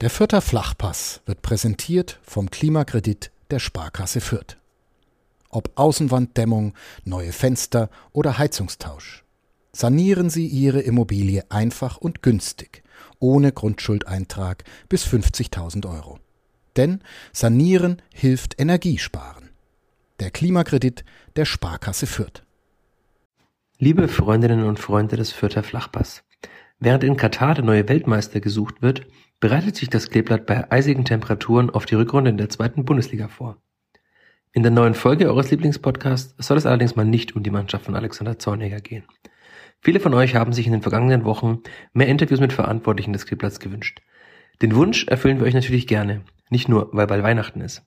Der Fürther Flachpass wird präsentiert vom Klimakredit der Sparkasse Fürth. Ob Außenwanddämmung, neue Fenster oder Heizungstausch. Sanieren Sie Ihre Immobilie einfach und günstig, ohne Grundschuldeintrag bis 50.000 Euro. Denn Sanieren hilft Energiesparen. Der Klimakredit der Sparkasse Fürth. Liebe Freundinnen und Freunde des Fürther Flachpass. Während in Katar der neue Weltmeister gesucht wird, bereitet sich das Kleeblatt bei eisigen Temperaturen auf die Rückrunde in der zweiten Bundesliga vor. In der neuen Folge eures Lieblingspodcasts soll es allerdings mal nicht um die Mannschaft von Alexander Zorniger gehen. Viele von euch haben sich in den vergangenen Wochen mehr Interviews mit Verantwortlichen des Kleeblatts gewünscht. Den Wunsch erfüllen wir euch natürlich gerne, nicht nur, weil bald Weihnachten ist.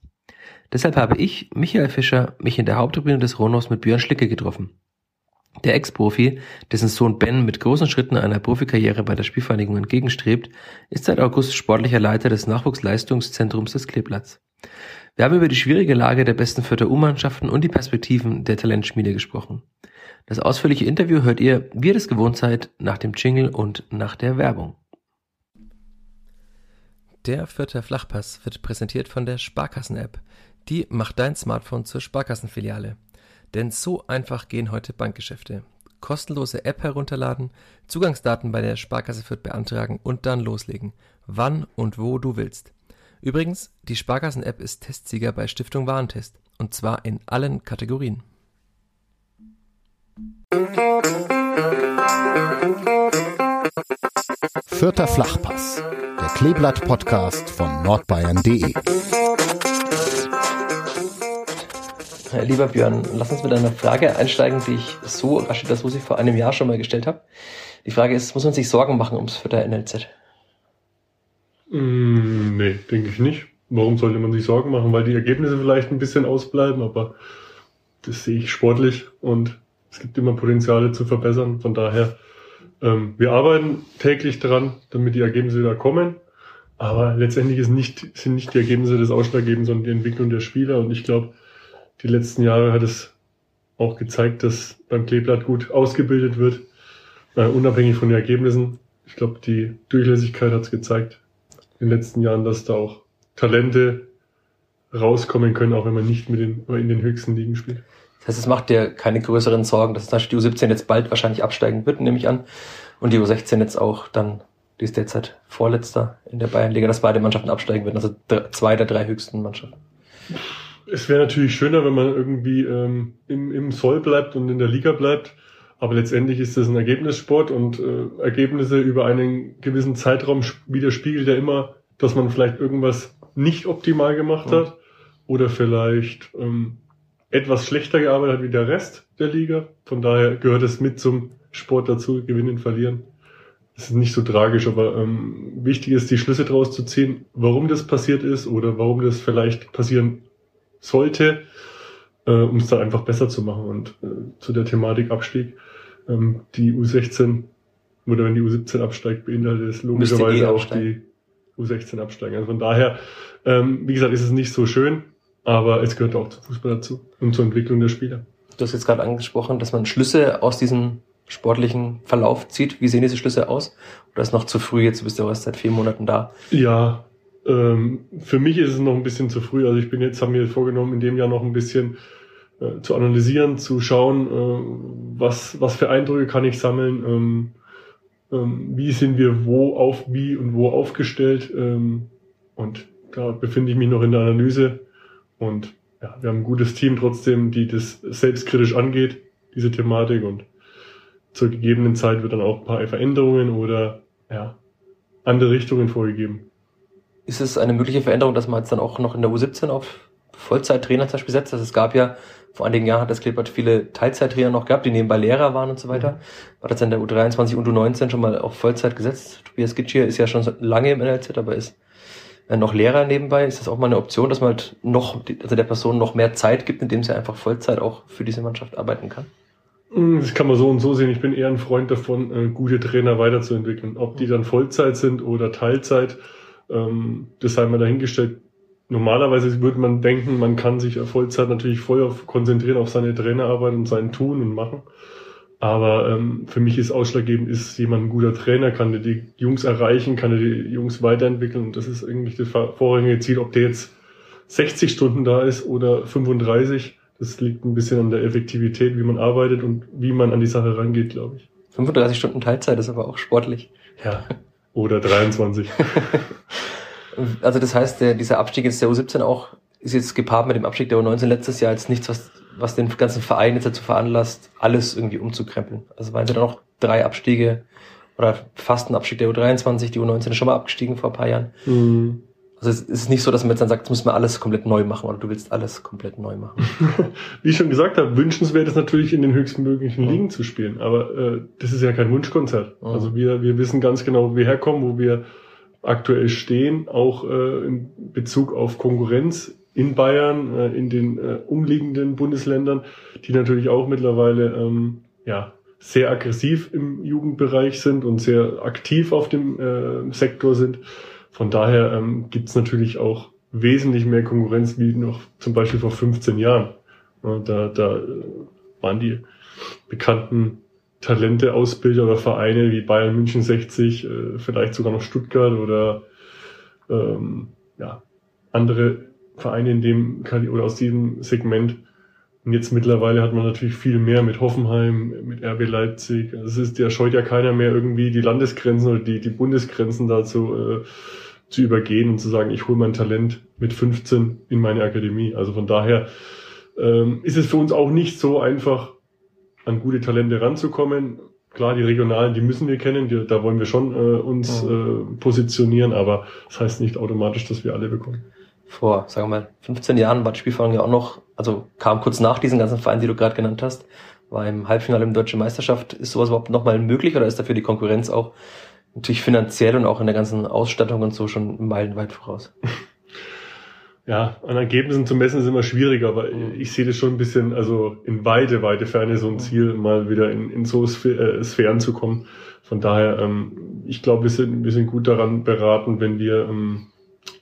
Deshalb habe ich, Michael Fischer, mich in der Haupttribüne des Ronos mit Björn Schlicke getroffen. Der Ex-Profi, dessen Sohn Ben mit großen Schritten einer Profikarriere bei der Spielvereinigung entgegenstrebt, ist seit August sportlicher Leiter des Nachwuchsleistungszentrums des Kleeblatts. Wir haben über die schwierige Lage der besten Vierter U-Mannschaften und die Perspektiven der Talentschmiede gesprochen. Das ausführliche Interview hört ihr, wie ihr das gewohnt seid, nach dem Jingle und nach der Werbung. Der Vierter Flachpass wird präsentiert von der Sparkassen-App. Die macht dein Smartphone zur Sparkassenfiliale. Denn so einfach gehen heute Bankgeschäfte. Kostenlose App herunterladen, Zugangsdaten bei der Sparkasse Fürth beantragen und dann loslegen. Wann und wo du willst. Übrigens, die Sparkassen-App ist Testsieger bei Stiftung Warentest. Und zwar in allen Kategorien. Vierter Flachpass, der Kleeblatt-Podcast von nordbayern.de. Lieber Björn, lass uns mit einer Frage einsteigen, die ich so rasch das, was ich vor einem Jahr schon mal gestellt habe. Die Frage ist, muss man sich Sorgen machen ums Vierter NLZ? Mm, nee, denke ich nicht. Warum sollte man sich Sorgen machen? Weil die Ergebnisse vielleicht ein bisschen ausbleiben, aber das sehe ich sportlich und es gibt immer Potenziale zu verbessern. Von daher, ähm, wir arbeiten täglich daran, damit die Ergebnisse wieder kommen. Aber letztendlich nicht, sind nicht die Ergebnisse das Ausschlaggebende, sondern die Entwicklung der Spieler. Und ich glaube, die letzten Jahre hat es auch gezeigt, dass beim Kleeblatt gut ausgebildet wird, äh, unabhängig von den Ergebnissen. Ich glaube, die Durchlässigkeit hat es gezeigt in den letzten Jahren, dass da auch Talente rauskommen können, auch wenn man nicht mit den, in den höchsten Ligen spielt. Das heißt, es macht dir keine größeren Sorgen, dass die U17 jetzt bald wahrscheinlich absteigen wird, nehme ich an. Und die U16 jetzt auch dann, die ist derzeit Vorletzter in der Bayernliga, dass beide Mannschaften absteigen werden, also zwei der drei höchsten Mannschaften. Es wäre natürlich schöner, wenn man irgendwie ähm, im, im Soll bleibt und in der Liga bleibt. Aber letztendlich ist das ein Ergebnissport und äh, Ergebnisse über einen gewissen Zeitraum widerspiegelt ja immer, dass man vielleicht irgendwas nicht optimal gemacht mhm. hat oder vielleicht ähm, etwas schlechter gearbeitet hat wie der Rest der Liga. Von daher gehört es mit zum Sport dazu, gewinnen, verlieren. Das ist nicht so tragisch, aber ähm, wichtig ist, die Schlüsse daraus zu ziehen, warum das passiert ist oder warum das vielleicht passieren sollte, äh, um es dann einfach besser zu machen. Und äh, zu der Thematik Abstieg ähm, die U16 oder wenn die U17 absteigt, beinhaltet es logischerweise eh auch die U16 absteigen. Also von daher, ähm, wie gesagt, ist es nicht so schön, aber es gehört auch zum Fußball dazu und zur Entwicklung der Spieler. Du hast jetzt gerade angesprochen, dass man Schlüsse aus diesem sportlichen Verlauf zieht. Wie sehen diese Schlüsse aus? Oder ist noch zu früh? Jetzt bist du erst seit vier Monaten da. Ja, ähm, für mich ist es noch ein bisschen zu früh. Also ich bin jetzt, haben mir vorgenommen, in dem Jahr noch ein bisschen äh, zu analysieren, zu schauen, äh, was, was für Eindrücke kann ich sammeln, ähm, ähm, wie sind wir wo auf, wie und wo aufgestellt. Ähm, und da befinde ich mich noch in der Analyse. Und ja, wir haben ein gutes Team trotzdem, die das selbstkritisch angeht, diese Thematik. Und zur gegebenen Zeit wird dann auch ein paar Veränderungen oder ja, andere Richtungen vorgegeben. Ist es eine mögliche Veränderung, dass man jetzt dann auch noch in der U17 auf Vollzeittrainer zum Beispiel setzt? Also es gab ja vor einigen Jahren hat das Kleeblatt viele Teilzeittrainer noch gehabt, die nebenbei Lehrer waren und so weiter. War das in der U23 und U19 schon mal auf Vollzeit gesetzt? Tobias Gitschier ist ja schon lange im NLZ, aber ist äh, noch Lehrer nebenbei. Ist das auch mal eine Option, dass man halt noch, also der Person noch mehr Zeit gibt, indem sie einfach Vollzeit auch für diese Mannschaft arbeiten kann? Hm, das kann man so und so sehen. Ich bin eher ein Freund davon, äh, gute Trainer weiterzuentwickeln. Ob die dann Vollzeit sind oder Teilzeit, ähm, das sei mal dahingestellt normalerweise würde man denken, man kann sich Vollzeit natürlich voll auf, konzentrieren auf seine Trainerarbeit und sein Tun und Machen. Aber ähm, für mich ist ausschlaggebend, ist jemand ein guter Trainer, kann der die Jungs erreichen, kann er die Jungs weiterentwickeln. Und das ist eigentlich das vorrangige Ziel, ob der jetzt 60 Stunden da ist oder 35. Das liegt ein bisschen an der Effektivität, wie man arbeitet und wie man an die Sache rangeht, glaube ich. 35 Stunden Teilzeit ist aber auch sportlich. Ja. Oder 23. also das heißt, der, dieser Abstieg jetzt der U17 auch ist jetzt gepaart mit dem Abstieg der U19 letztes Jahr jetzt nichts, was, was den ganzen Verein jetzt dazu veranlasst, alles irgendwie umzukrempeln. Also waren sie dann noch drei Abstiege oder fast ein Abstieg der U23, die U19 ist schon mal abgestiegen vor ein paar Jahren. Mhm. Also es ist nicht so, dass man jetzt dann sagt, jetzt müssen wir alles komplett neu machen oder du willst alles komplett neu machen. Wie ich schon gesagt habe, wünschenswert ist natürlich in den höchstmöglichen Ligen zu spielen, aber äh, das ist ja kein Wunschkonzert. Mhm. Also wir, wir wissen ganz genau, wo wir herkommen, wo wir aktuell stehen, auch äh, in Bezug auf Konkurrenz in Bayern, äh, in den äh, umliegenden Bundesländern, die natürlich auch mittlerweile ähm, ja, sehr aggressiv im Jugendbereich sind und sehr aktiv auf dem äh, Sektor sind. Von daher ähm, gibt es natürlich auch wesentlich mehr Konkurrenz wie noch zum Beispiel vor 15 Jahren. Ja, da, da äh, waren die bekannten Talente, Ausbilder oder Vereine wie Bayern München 60, äh, vielleicht sogar noch Stuttgart oder ähm, ja, andere Vereine in dem oder aus diesem Segment. Und jetzt mittlerweile hat man natürlich viel mehr mit Hoffenheim, mit RB Leipzig. Also es ist, da scheut ja keiner mehr irgendwie die Landesgrenzen oder die, die Bundesgrenzen dazu äh, zu übergehen und zu sagen, ich hole mein Talent mit 15 in meine Akademie. Also von daher ähm, ist es für uns auch nicht so einfach, an gute Talente ranzukommen. Klar, die regionalen, die müssen wir kennen, die, da wollen wir schon äh, uns äh, positionieren, aber das heißt nicht automatisch, dass wir alle bekommen. Vor, sagen wir mal, 15 Jahren war die ja auch noch, also kam kurz nach diesen ganzen Vereinen, die du gerade genannt hast, war im Halbfinale im Deutschen Meisterschaft. Ist sowas überhaupt nochmal möglich oder ist dafür die Konkurrenz auch natürlich finanziell und auch in der ganzen Ausstattung und so schon meilenweit voraus. Ja, an Ergebnissen zu messen ist immer schwieriger, aber mhm. ich sehe das schon ein bisschen, also in weite, weite Ferne so ein mhm. Ziel, mal wieder in, in so äh, Sphären zu kommen. Von daher, ähm, ich glaube, wir sind, wir sind gut daran beraten, wenn wir ähm,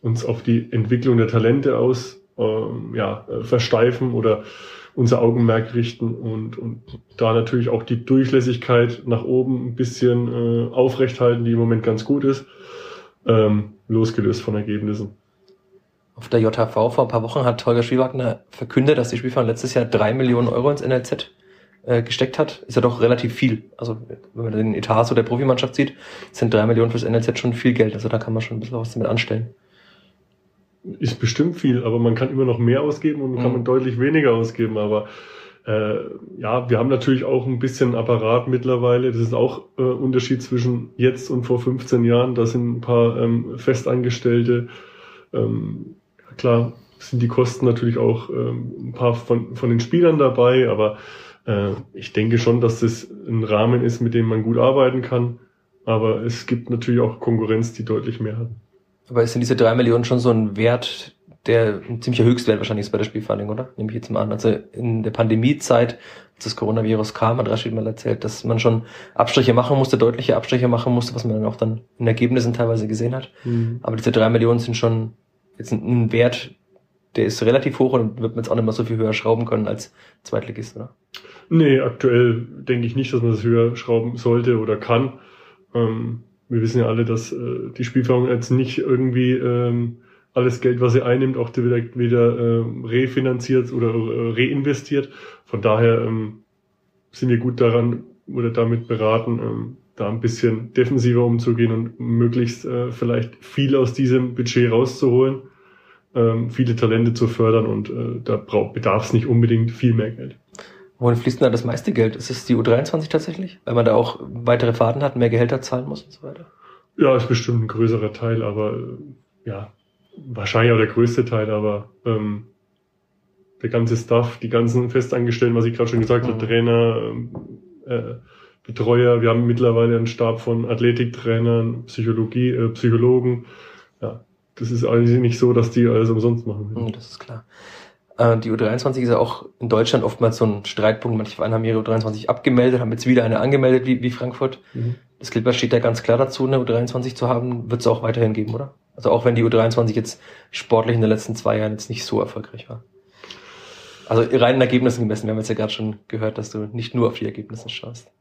uns auf die Entwicklung der Talente aus ähm, ja, äh, versteifen oder unser Augenmerk richten und, und da natürlich auch die Durchlässigkeit nach oben ein bisschen äh, aufrechthalten, die im Moment ganz gut ist, ähm, losgelöst von Ergebnissen. Auf der JHV vor ein paar Wochen hat Holger Spielwagner verkündet, dass die Spielverein letztes Jahr drei Millionen Euro ins NLZ äh, gesteckt hat. Ist ja doch relativ viel. Also wenn man den Etat so der Profimannschaft sieht, sind drei Millionen fürs NLZ schon viel Geld. Also da kann man schon ein bisschen was damit anstellen ist bestimmt viel, aber man kann immer noch mehr ausgeben und mhm. kann man deutlich weniger ausgeben. Aber äh, ja, wir haben natürlich auch ein bisschen Apparat mittlerweile. Das ist auch äh, Unterschied zwischen jetzt und vor 15 Jahren. Da sind ein paar ähm, Festangestellte. Ähm, klar sind die Kosten natürlich auch ähm, ein paar von, von den Spielern dabei, aber äh, ich denke schon, dass das ein Rahmen ist, mit dem man gut arbeiten kann. Aber es gibt natürlich auch Konkurrenz, die deutlich mehr hat. Aber sind diese drei Millionen schon so ein Wert, der ein ziemlicher Höchstwert wahrscheinlich ist bei der Spielfunding, oder? Nehme ich jetzt mal an. Also in der Pandemiezeit, als das Coronavirus kam, hat Rashid mal erzählt, dass man schon Abstriche machen musste, deutliche Abstriche machen musste, was man dann auch dann in Ergebnissen teilweise gesehen hat. Mhm. Aber diese drei Millionen sind schon jetzt ein, Wert, der ist relativ hoch und wird man jetzt auch nicht mehr so viel höher schrauben können als Zweitligist, oder? Nee, aktuell denke ich nicht, dass man das höher schrauben sollte oder kann. Ähm, wir wissen ja alle, dass äh, die Spielführung jetzt nicht irgendwie ähm, alles Geld, was sie einnimmt, auch direkt wieder äh, refinanziert oder äh, reinvestiert. Von daher ähm, sind wir gut daran oder damit beraten, ähm, da ein bisschen defensiver umzugehen und möglichst äh, vielleicht viel aus diesem Budget rauszuholen, ähm, viele Talente zu fördern und äh, da bedarf es nicht unbedingt viel mehr Geld. Wohin fließt denn da das meiste Geld? Ist es die U23 tatsächlich? Weil man da auch weitere Fahrten hat, mehr Gehälter zahlen muss und so weiter? Ja, ist bestimmt ein größerer Teil, aber äh, ja, wahrscheinlich auch der größte Teil, aber ähm, der ganze Staff, die ganzen Festangestellten, was ich gerade schon gesagt mhm. habe, Trainer, ähm, äh, Betreuer, wir haben mittlerweile einen Stab von Athletiktrainern, Psychologie, äh, Psychologen. Ja, das ist eigentlich nicht so, dass die alles umsonst machen. Mhm, das ist klar. Äh, die U23 ist ja auch in Deutschland oftmals so ein Streitpunkt. Manche Vereine haben ihre U23 abgemeldet, haben jetzt wieder eine angemeldet wie, wie Frankfurt. Mhm. Das Clipper steht da ganz klar dazu, eine U23 zu haben, wird es auch weiterhin geben, oder? Also auch wenn die U23 jetzt sportlich in den letzten zwei Jahren jetzt nicht so erfolgreich war. Also rein in Ergebnissen gemessen. Wir haben jetzt ja gerade schon gehört, dass du nicht nur auf die Ergebnisse schaust.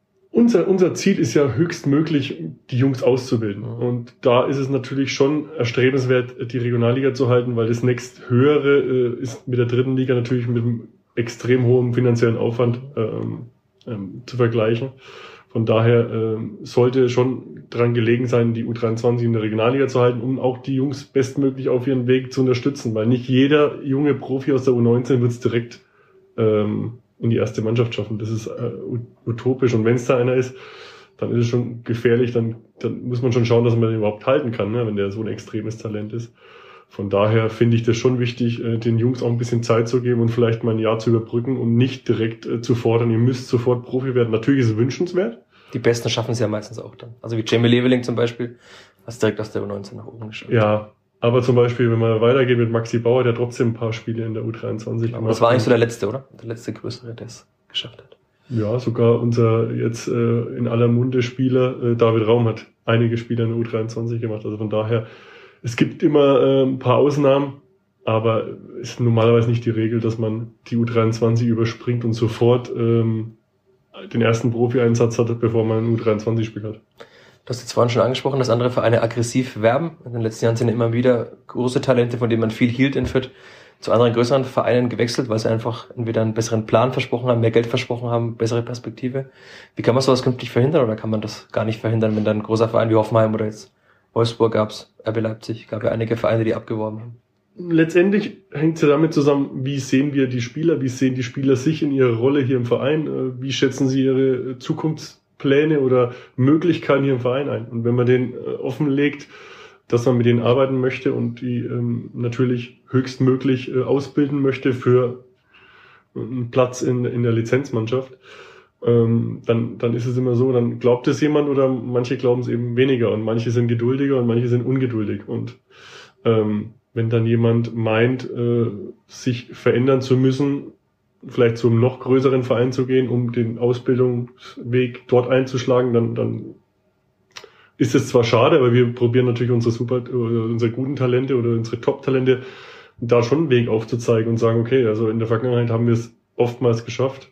Unser, unser Ziel ist ja höchstmöglich, die Jungs auszubilden. Und da ist es natürlich schon erstrebenswert, die Regionalliga zu halten, weil das nächst höhere äh, ist mit der dritten Liga natürlich mit einem extrem hohen finanziellen Aufwand ähm, ähm, zu vergleichen. Von daher ähm, sollte schon dran gelegen sein, die U23 in der Regionalliga zu halten, um auch die Jungs bestmöglich auf ihren Weg zu unterstützen, weil nicht jeder junge Profi aus der U19 wird es direkt ähm, in die erste Mannschaft schaffen. Das ist äh, utopisch. Und wenn es da einer ist, dann ist es schon gefährlich, dann, dann muss man schon schauen, dass man den überhaupt halten kann, ne, wenn der so ein extremes Talent ist. Von daher finde ich das schon wichtig, äh, den Jungs auch ein bisschen Zeit zu geben und vielleicht mal ein Jahr zu überbrücken und nicht direkt äh, zu fordern, ihr müsst sofort Profi werden. Natürlich ist es wünschenswert. Die Besten schaffen es ja meistens auch dann. Also wie Jamie Leveling zum Beispiel, hast direkt aus der U19 nach oben geschafft. Ja, aber zum Beispiel, wenn man weitergeht mit Maxi Bauer, der trotzdem ein paar Spiele in der U23 Aber das war eigentlich so der letzte, oder? Der letzte größere, der es geschafft hat. Ja, sogar unser jetzt äh, in aller Munde Spieler äh, David Raum hat einige Spiele in der U23 gemacht. Also von daher, es gibt immer äh, ein paar Ausnahmen, aber ist normalerweise nicht die Regel, dass man die U23 überspringt und sofort ähm, den ersten Profi-Einsatz hat, bevor man ein U23-Spiel hat. Du hast jetzt vorhin schon angesprochen, dass andere Vereine aggressiv werben. In den letzten Jahren sind immer wieder große Talente, von denen man viel hielt in Fürth, zu anderen größeren Vereinen gewechselt, weil sie einfach entweder einen besseren Plan versprochen haben, mehr Geld versprochen haben, bessere Perspektive. Wie kann man sowas künftig verhindern oder kann man das gar nicht verhindern, wenn dann ein großer Verein wie Hoffenheim oder jetzt Wolfsburg gab's, RB Leipzig, gab ja einige Vereine, die abgeworben haben? Letztendlich hängt es ja damit zusammen, wie sehen wir die Spieler, wie sehen die Spieler sich in ihrer Rolle hier im Verein, äh, wie schätzen sie ihre Zukunfts Pläne oder Möglichkeiten hier im Verein ein. Und wenn man den äh, offenlegt, dass man mit denen arbeiten möchte und die ähm, natürlich höchstmöglich äh, ausbilden möchte für einen Platz in, in der Lizenzmannschaft, ähm, dann, dann ist es immer so, dann glaubt es jemand oder manche glauben es eben weniger und manche sind geduldiger und manche sind ungeduldig. Und ähm, wenn dann jemand meint, äh, sich verändern zu müssen, vielleicht zum noch größeren Verein zu gehen, um den Ausbildungsweg dort einzuschlagen, dann, dann ist es zwar schade, aber wir probieren natürlich unsere super, unsere guten Talente oder unsere Top-Talente da schon einen Weg aufzuzeigen und sagen, okay, also in der Vergangenheit haben wir es oftmals geschafft.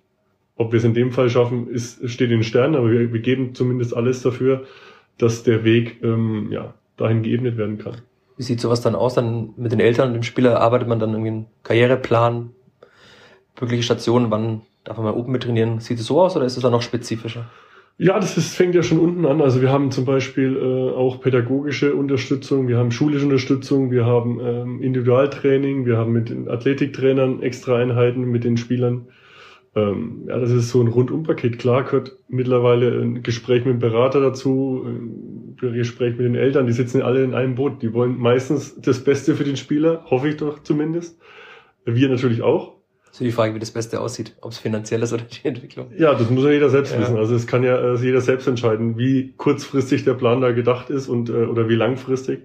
Ob wir es in dem Fall schaffen, ist, steht in den Sternen, aber wir, wir geben zumindest alles dafür, dass der Weg ähm, ja, dahin geebnet werden kann. Wie sieht sowas dann aus? Dann mit den Eltern und dem Spieler arbeitet man dann irgendwie einen Karriereplan, mögliche Stationen, wann darf man mal oben mit trainieren? Sieht es so aus oder ist es dann noch spezifischer? Ja, das ist, fängt ja schon unten an. Also wir haben zum Beispiel äh, auch pädagogische Unterstützung, wir haben schulische Unterstützung, wir haben ähm, Individualtraining, wir haben mit den Athletiktrainern extra Einheiten mit den Spielern. Ähm, ja, das ist so ein Rundumpaket. Klar gehört mittlerweile ein Gespräch mit dem Berater dazu, ein Gespräch mit den Eltern, die sitzen alle in einem Boot. Die wollen meistens das Beste für den Spieler, hoffe ich doch zumindest. Wir natürlich auch. So die Frage, wie das Beste aussieht, ob es finanziell ist oder die Entwicklung. Ja, das muss ja jeder selbst ja. wissen. Also es kann ja also jeder selbst entscheiden, wie kurzfristig der Plan da gedacht ist und äh, oder wie langfristig.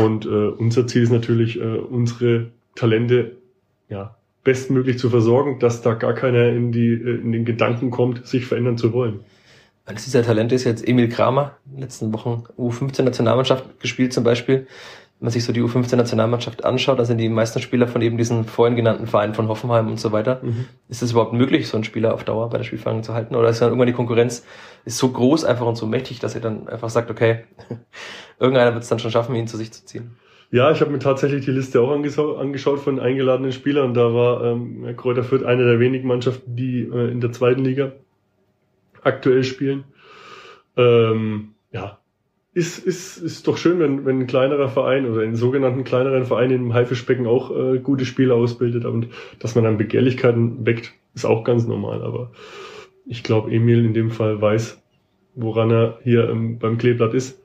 Und äh, unser Ziel ist natürlich, äh, unsere Talente ja bestmöglich zu versorgen, dass da gar keiner in die äh, in den Gedanken kommt, sich verändern zu wollen. Eines dieser Talente ist jetzt Emil Kramer, in den letzten Wochen U15-Nationalmannschaft gespielt zum Beispiel man sich so die U15-Nationalmannschaft anschaut, da sind die meisten Spieler von eben diesen vorhin genannten Vereinen von Hoffenheim und so weiter. Mhm. Ist es überhaupt möglich, so einen Spieler auf Dauer bei der Spielvereinigung zu halten? Oder ist dann irgendwann die Konkurrenz ist so groß einfach und so mächtig, dass ihr dann einfach sagt, okay, irgendeiner wird es dann schon schaffen, ihn zu sich zu ziehen? Ja, ich habe mir tatsächlich die Liste auch angeschaut von eingeladenen Spielern. Da war ähm, Kräuter Fürth eine der wenigen Mannschaften, die äh, in der zweiten Liga aktuell spielen. Ähm, ja, ist, ist, ist doch schön, wenn, wenn ein kleinerer Verein oder ein sogenannten kleineren Verein im Haifischbecken auch äh, gute Spieler ausbildet und dass man dann Begehrlichkeiten weckt, ist auch ganz normal. Aber ich glaube, Emil in dem Fall weiß, woran er hier ähm, beim Kleeblatt ist.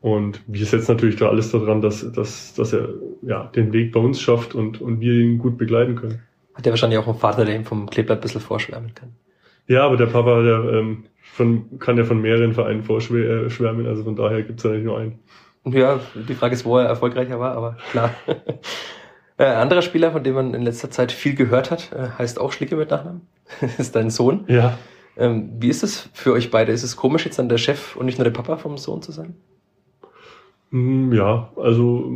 Und wir setzen natürlich da alles daran, dass, dass, dass er ja, den Weg bei uns schafft und, und wir ihn gut begleiten können. Hat er wahrscheinlich auch einen Vater, der ihm vom Kleeblatt ein bisschen vorschwärmen kann. Ja, aber der Papa, der ähm, von, kann ja von mehreren Vereinen vorschwärmen, also von daher gibt's ja nicht nur einen. Ja, die Frage ist, wo er erfolgreicher war, aber klar. äh, anderer Spieler, von dem man in letzter Zeit viel gehört hat, äh, heißt auch Schlicke mit Nachnamen. ist dein Sohn. Ja. Ähm, wie ist es für euch beide? Ist es komisch, jetzt dann der Chef und nicht nur der Papa vom Sohn zu sein? Mm, ja, also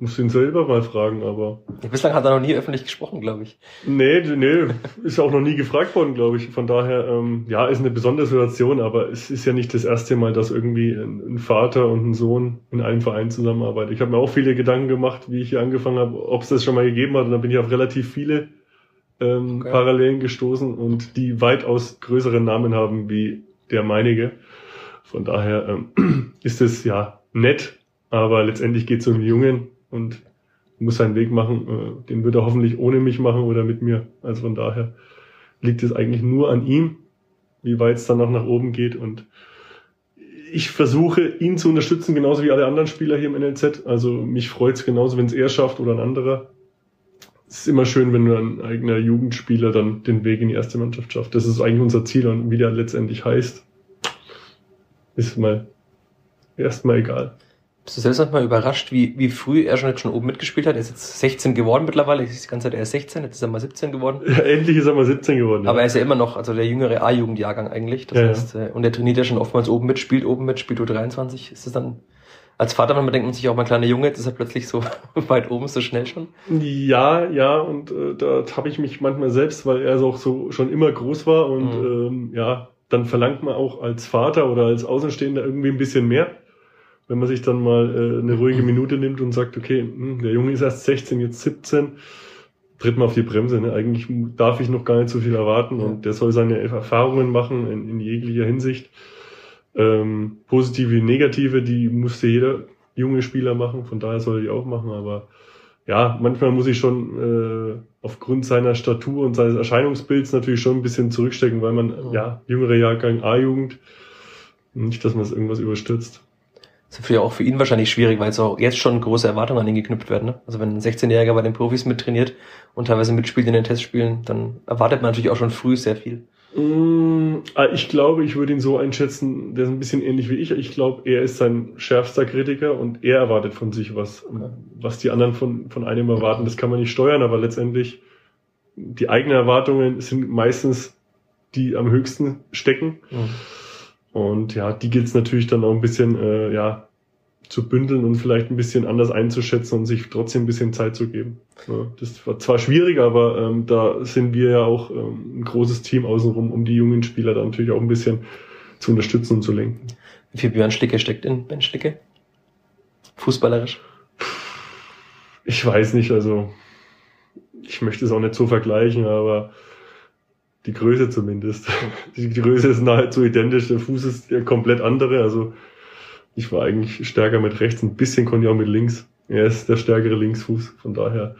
muss ihn selber mal fragen, aber. Ja, bislang hat er noch nie öffentlich gesprochen, glaube ich. Nee, nee, ist auch noch nie gefragt worden, glaube ich. Von daher, ähm, ja, ist eine besondere Situation, aber es ist ja nicht das erste Mal, dass irgendwie ein, ein Vater und ein Sohn in einem Verein zusammenarbeiten. Ich habe mir auch viele Gedanken gemacht, wie ich hier angefangen habe, ob es das schon mal gegeben hat. Und dann bin ich auf relativ viele ähm, okay. Parallelen gestoßen und die weitaus größeren Namen haben wie der meinige. Von daher ähm, ist es ja nett, aber letztendlich geht es um Jungen und muss seinen Weg machen. Äh, den wird er hoffentlich ohne mich machen oder mit mir. Also von daher liegt es eigentlich nur an ihm, wie weit es dann noch nach oben geht. Und ich versuche, ihn zu unterstützen, genauso wie alle anderen Spieler hier im NLZ. Also mich freut es genauso, wenn es er schafft oder ein anderer. Es ist immer schön, wenn nur ein eigener Jugendspieler dann den Weg in die erste Mannschaft schafft. Das ist eigentlich unser Ziel und wie der letztendlich heißt, ist mal erstmal egal. Bist du selbst manchmal überrascht, wie, wie früh er schon jetzt schon oben mitgespielt hat? Er ist jetzt 16 geworden mittlerweile. Ich die ganze Zeit, er ist 16, jetzt ist er mal 17 geworden. Ja, endlich ist er mal 17 geworden. Aber ja. er ist ja immer noch, also der jüngere A-Jugendjahrgang eigentlich. Das ja, heißt, ja. Äh, und er trainiert ja schon oftmals oben mit, spielt oben mit, spielt U23. Ist das dann, als Vater man denkt man sich auch mal kleiner Junge, jetzt ist er plötzlich so weit oben, so schnell schon? Ja, ja, und äh, da habe ich mich manchmal selbst, weil er auch so schon immer groß war und mhm. ähm, ja, dann verlangt man auch als Vater oder als Außenstehender irgendwie ein bisschen mehr wenn man sich dann mal äh, eine ruhige Minute nimmt und sagt, okay, hm, der Junge ist erst 16, jetzt 17, tritt man auf die Bremse. Ne? Eigentlich darf ich noch gar nicht so viel erwarten und der soll seine Erfahrungen machen in, in jeglicher Hinsicht. Ähm, positive wie negative, die musste jeder junge Spieler machen, von daher soll er die auch machen, aber ja, manchmal muss ich schon äh, aufgrund seiner Statur und seines Erscheinungsbilds natürlich schon ein bisschen zurückstecken, weil man, ja, jüngere Jahrgang A-Jugend, nicht, dass man es irgendwas überstürzt. Das ist ja auch für ihn wahrscheinlich schwierig, weil es auch jetzt schon große Erwartungen an ihn geknüpft werden. Ne? Also wenn ein 16-Jähriger bei den Profis mittrainiert und teilweise mitspielt in den Testspielen, dann erwartet man natürlich auch schon früh sehr viel. Mm, ah, ich glaube, ich würde ihn so einschätzen, der ist ein bisschen ähnlich wie ich. Ich glaube, er ist sein schärfster Kritiker und er erwartet von sich was. Was die anderen von, von einem erwarten, das kann man nicht steuern, aber letztendlich die eigenen Erwartungen sind meistens die am höchsten stecken. Mhm. Und ja, die gilt es natürlich dann auch ein bisschen äh, ja, zu bündeln und vielleicht ein bisschen anders einzuschätzen und sich trotzdem ein bisschen Zeit zu geben. Ja, das war zwar schwierig, aber ähm, da sind wir ja auch ähm, ein großes Team außenrum, um die jungen Spieler dann natürlich auch ein bisschen zu unterstützen und zu lenken. Wie viel Björn Schlicke steckt in Ben Schlicke? Fußballerisch? Ich weiß nicht, also ich möchte es auch nicht so vergleichen, aber die Größe zumindest. Die Größe ist nahezu identisch, der Fuß ist ja komplett andere. Also ich war eigentlich stärker mit rechts, ein bisschen konnte ich auch mit links. Er ist der stärkere Linksfuß. Von daher,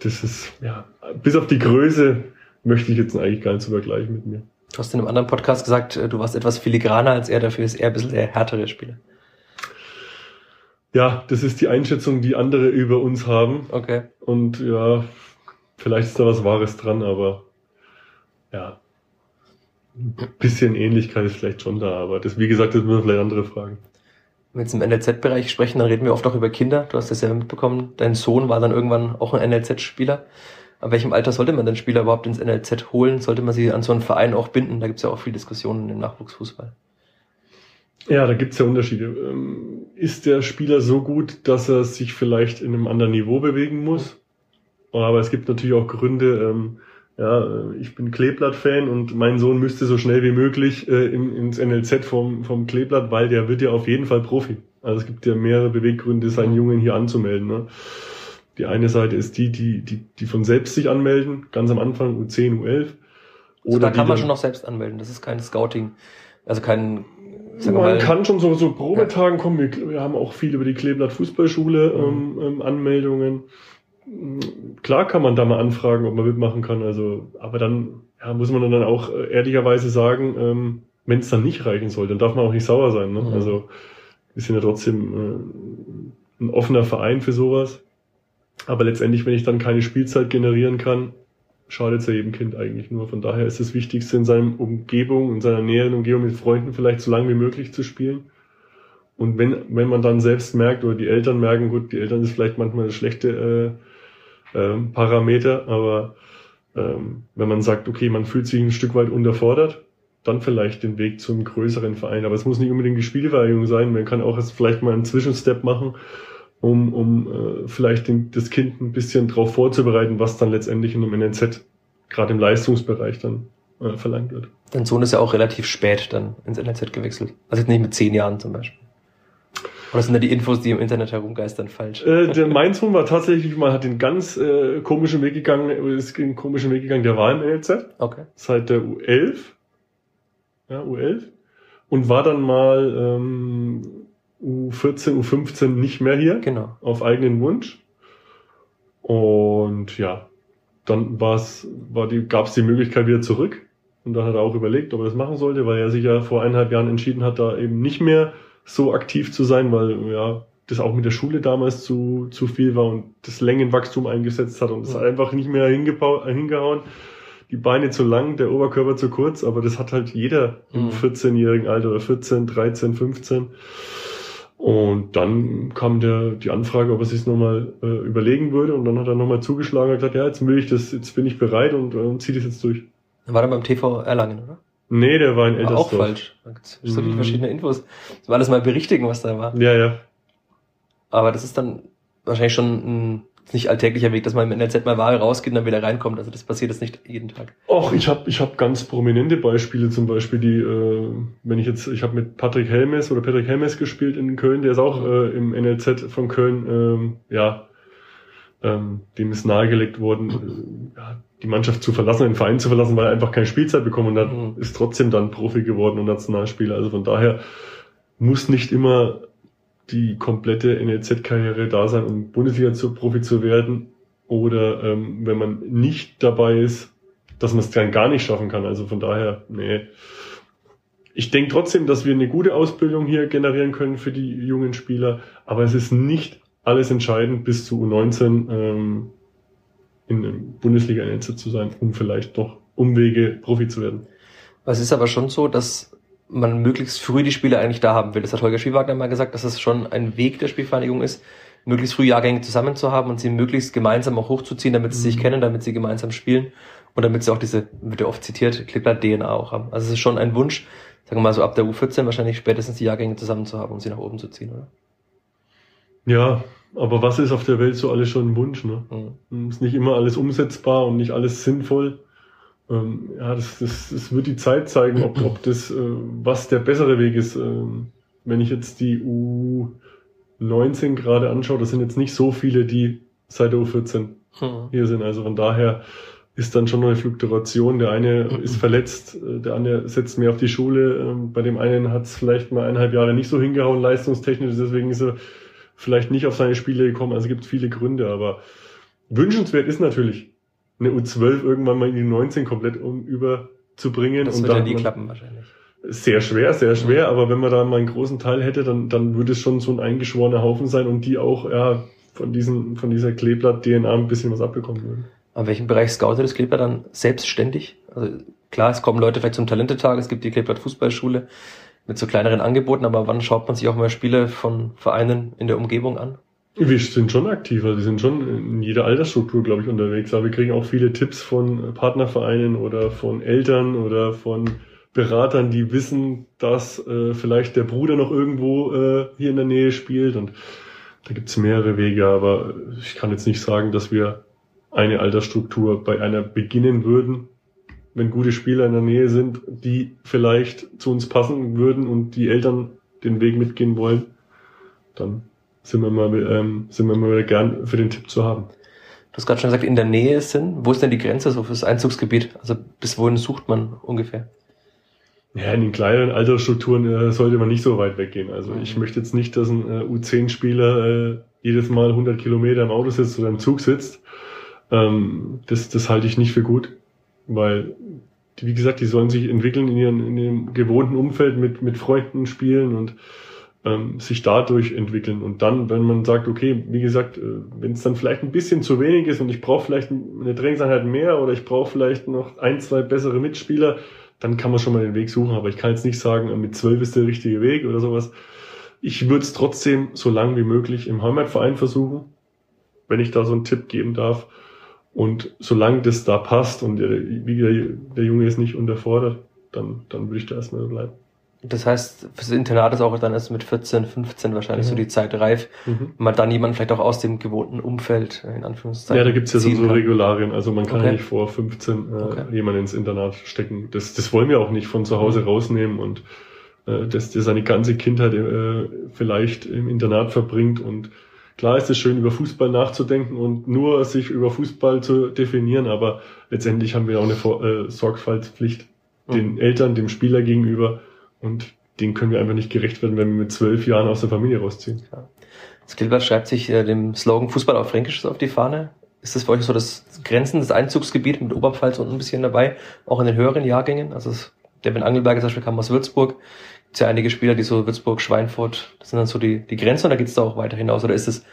das ist, ja, bis auf die Größe möchte ich jetzt eigentlich gar nicht so vergleichen mit mir. Du hast in einem anderen Podcast gesagt, äh, du warst etwas filigraner als er, dafür ist er ein bisschen der härtere Spieler. Ja, das ist die Einschätzung, die andere über uns haben. Okay. Und ja, vielleicht ist da was Wahres dran, aber ja, ein bisschen Ähnlichkeit ist vielleicht schon da, aber das, wie gesagt, das müssen vielleicht andere fragen. Wenn wir jetzt im NLZ-Bereich sprechen, dann reden wir oft auch über Kinder. Du hast das ja mitbekommen. Dein Sohn war dann irgendwann auch ein NLZ-Spieler. Ab welchem Alter sollte man den Spieler überhaupt ins NLZ holen? Sollte man sie an so einen Verein auch binden? Da gibt es ja auch viele Diskussionen im Nachwuchsfußball. Ja, da gibt es ja Unterschiede. Ähm, ist der Spieler so gut, dass er sich vielleicht in einem anderen Niveau bewegen muss? Aber es gibt natürlich auch Gründe, ähm, ja, ich bin Kleeblatt-Fan und mein Sohn müsste so schnell wie möglich äh, in, ins NLZ vom, vom Kleeblatt, weil der wird ja auf jeden Fall Profi. Also es gibt ja mehrere Beweggründe, seinen. Jungen hier anzumelden. Ne? Die eine Seite ist die, die, die, die von selbst sich anmelden, ganz am Anfang U10, U11. Also Oder also da kann man schon noch selbst anmelden, das ist kein Scouting, also kein man mal, kann schon so, so Probetagen ja. kommen. Wir, wir, haben auch viel über die Kleeblatt Fußballschule mhm. ähm, ähm, Anmeldungen klar kann man da mal anfragen, ob man mitmachen kann. Also, aber dann ja, muss man dann auch äh, ehrlicherweise sagen, ähm, wenn es dann nicht reichen soll, dann darf man auch nicht sauer sein. Ne? Mhm. Also wir sind ja trotzdem äh, ein offener Verein für sowas. Aber letztendlich, wenn ich dann keine Spielzeit generieren kann, schadet es ja jedem Kind eigentlich nur. Von daher ist das Wichtigste in seiner Umgebung, in seiner näheren Umgebung mit Freunden vielleicht so lange wie möglich zu spielen. Und wenn, wenn man dann selbst merkt oder die Eltern merken, gut, die Eltern ist vielleicht manchmal eine schlechte äh, ähm, Parameter, aber ähm, wenn man sagt, okay, man fühlt sich ein Stück weit unterfordert, dann vielleicht den Weg zum größeren Verein. Aber es muss nicht unbedingt die Spielvereinigung sein. Man kann auch jetzt vielleicht mal einen Zwischenstep machen um, um äh, vielleicht den, das Kind ein bisschen darauf vorzubereiten, was dann letztendlich in einem NLZ, gerade im Leistungsbereich, dann äh, verlangt wird. Dein Sohn ist ja auch relativ spät dann ins NLZ gewechselt. Also jetzt nicht mit zehn Jahren zum Beispiel. Oder sind da die Infos, die im Internet herumgeistern, falsch? Äh, der, mein Sohn war tatsächlich mal, hat den ganz äh, komischen Weg gegangen, ist den komischen Weg gegangen, der war im NLZ. Okay. Seit der U11. Ja, U11. Und war dann mal ähm, U14, U15 nicht mehr hier. Genau. Auf eigenen Wunsch. Und ja, dann war's, war die, gab es die Möglichkeit wieder zurück. Und dann hat er auch überlegt, ob er das machen sollte, weil er sich ja vor eineinhalb Jahren entschieden hat, da eben nicht mehr so aktiv zu sein, weil ja das auch mit der Schule damals zu, zu viel war und das Längenwachstum eingesetzt hat und es Ja. einfach nicht mehr hingehauen. Die Beine zu lang, der Oberkörper zu kurz, aber das hat halt jeder im Mhm. 14-jährigen Alter oder 14, 13, 15. Und dann kam der, die Anfrage, ob er sich nochmal äh, überlegen würde. Und dann hat er nochmal zugeschlagen und gesagt, ja, jetzt will ich das, jetzt bin ich bereit und, äh, ziehe das jetzt durch. Dann war er beim TV Erlangen, oder? Nee, der war in War Eltersdorf. auch falsch. So viele Mhm. verschiedene Infos. Das war alles mal berichtigen, was da war. Ja, ja. Aber das ist dann wahrscheinlich schon ein nicht alltäglicher Weg, dass man im NLZ mal Ware rausgeht und dann wieder reinkommt. Also das passiert jetzt nicht jeden Tag. Och, ich habe ich hab ganz prominente Beispiele, zum Beispiel die, äh, wenn ich jetzt, ich habe mit Patrick Helmes oder Patrick Helmes gespielt in Köln, der ist auch äh, im NLZ von Köln, ähm, ja, ähm, dem ist nahegelegt worden, äh, ja, die Mannschaft zu verlassen, den Verein zu verlassen, weil er einfach keine Spielzeit bekommen hat, Mhm. ist trotzdem dann Profi geworden und Nationalspieler. Also von daher muss nicht immer die komplette NLZ-Karriere da sein, um Bundesliga zu Profi zu werden. Oder ähm, wenn man nicht dabei ist, dass man es dann gar nicht schaffen kann. Also von daher, nee. Ich denke trotzdem, dass wir eine gute Ausbildung hier generieren können für die jungen Spieler, aber es ist nicht alles entscheidend, bis zu U19 ähm, in der Bundesliga NLZ zu sein, um vielleicht doch Umwege Profi zu werden. Es ist aber schon so, dass man möglichst früh die Spieler eigentlich da haben will. Das hat Holger Spielwagner mal gesagt, dass es schon ein Weg der Spielvereinigung ist, möglichst früh Jahrgänge zusammen zu haben und sie möglichst gemeinsam auch hochzuziehen, damit sie sich Mhm. kennen, damit sie gemeinsam spielen und damit sie auch diese, wird ja oft zitiert, Klippler-DNA auch haben. Also es ist schon ein Wunsch, sagen wir mal so ab der U14 wahrscheinlich spätestens die Jahrgänge zusammen zu haben, um sie nach oben zu ziehen, oder? Ja, aber was ist auf der Welt so alles schon ein Wunsch? Ne? Mhm. Ist nicht immer alles umsetzbar und nicht alles sinnvoll. Ähm, ja, das, das, das wird die Zeit zeigen, ob, ob das, äh, was der bessere Weg ist. Ähm, wenn ich jetzt die U19 gerade anschaue, das sind jetzt nicht so viele, die seit der U14 Mhm. hier sind. Also von daher ist dann schon noch eine Fluktuation. Der eine ist verletzt, äh, der andere setzt mehr auf die Schule. Ähm, Bei dem einen hat es vielleicht mal eineinhalb Jahre nicht so hingehauen, leistungstechnisch, deswegen ist er vielleicht nicht auf seine Spiele gekommen. Also es gibt viele Gründe, aber wünschenswert ist natürlich, eine U12 irgendwann mal in die 19 komplett um überzubringen. Das und wird ja dann nie klappen wahrscheinlich. sehr schwer, sehr schwer, aber wenn man da mal einen großen Teil hätte, dann, dann würde es schon so ein eingeschworener Haufen sein und die auch ja, von, diesen, von dieser Kleeblatt-DNA ein bisschen was abbekommen würden. An welchem Bereich scoutet das Kleeblatt dann selbstständig? Also klar, es kommen Leute vielleicht zum Talentetag, es gibt die Kleeblatt Fußballschule mit so kleineren Angeboten, aber wann schaut man sich auch mal Spiele von Vereinen in der Umgebung an? Wir sind schon aktiv, also wir sind schon in jeder Altersstruktur, glaube ich, unterwegs. Aber wir kriegen auch viele Tipps von Partnervereinen oder von Eltern oder von Beratern, die wissen, dass äh, vielleicht der Bruder noch irgendwo äh, hier in der Nähe spielt. Und da gibt's mehrere Wege, aber ich kann jetzt nicht sagen, dass wir eine Altersstruktur bei einer beginnen würden, wenn gute Spieler in der Nähe sind, die vielleicht zu uns passen würden und die Eltern den Weg mitgehen wollen, dann sind wir mal, ähm, sind wir mal wieder gern für den Tipp zu haben. Du hast gerade schon gesagt, in der Nähe sind. Wo ist denn die Grenze so fürs Einzugsgebiet? Also bis wohin sucht man ungefähr? Ja, in den kleineren Altersstrukturen äh, sollte man nicht so weit weggehen. Also Mhm. ich möchte jetzt nicht, dass ein äh, U10-Spieler äh, jedes Mal 100 Kilometer im Auto sitzt oder im Zug sitzt. Ähm, das, das halte ich nicht für gut, weil, wie gesagt, die sollen sich entwickeln in ihrem, in ihrem gewohnten Umfeld mit, mit Freunden spielen und ähm, sich dadurch entwickeln. Und dann, wenn man sagt, okay, wie gesagt, äh, wenn es dann vielleicht ein bisschen zu wenig ist und ich brauche vielleicht eine Trainingseinheit mehr oder ich brauche vielleicht noch ein, zwei bessere Mitspieler, dann kann man schon mal den Weg suchen. Aber ich kann jetzt nicht sagen, äh, mit zwölf ist der richtige Weg oder sowas. Ich würde es trotzdem so lang wie möglich im Heimatverein versuchen, wenn ich da so einen Tipp geben darf. Und solange das da passt und der, der, Junge ist nicht unterfordert, dann, dann würde ich da erstmal so bleiben. Das heißt, fürs Internat ist auch dann erst mit 14, 15 wahrscheinlich mhm. so die Zeit reif, mhm. man dann jemand vielleicht auch aus dem gewohnten Umfeld, in Anführungszeichen. Ja, da gibt's ja so, so Regularien. Also man kann okay. ja nicht vor 15 äh, okay. jemanden ins Internat stecken. Das, das wollen wir auch nicht von zu Hause mhm. rausnehmen und äh, dass der seine ganze Kindheit äh, vielleicht im Internat verbringt. Und klar ist es schön, über Fußball nachzudenken und nur sich über Fußball zu definieren, aber letztendlich haben wir auch eine äh, Sorgfaltspflicht den. Eltern, dem Spieler gegenüber und den können wir einfach nicht gerecht werden, wenn wir mit zwölf Jahren aus der Familie rausziehen. Ja. Gilbert schreibt sich äh, dem Slogan Fußball auf Fränkisch auf die Fahne. Ist das für euch so das Grenzen, das Einzugsgebiet mit Oberpfalz und ein bisschen dabei, auch in den höheren Jahrgängen? Also der Ben Angelberger zum Beispiel kam aus Würzburg gibt ja einige Spieler, die so Würzburg, Schweinfurt, das sind dann so die, die Grenzen oder geht es da auch weiter hinaus? Oder ist es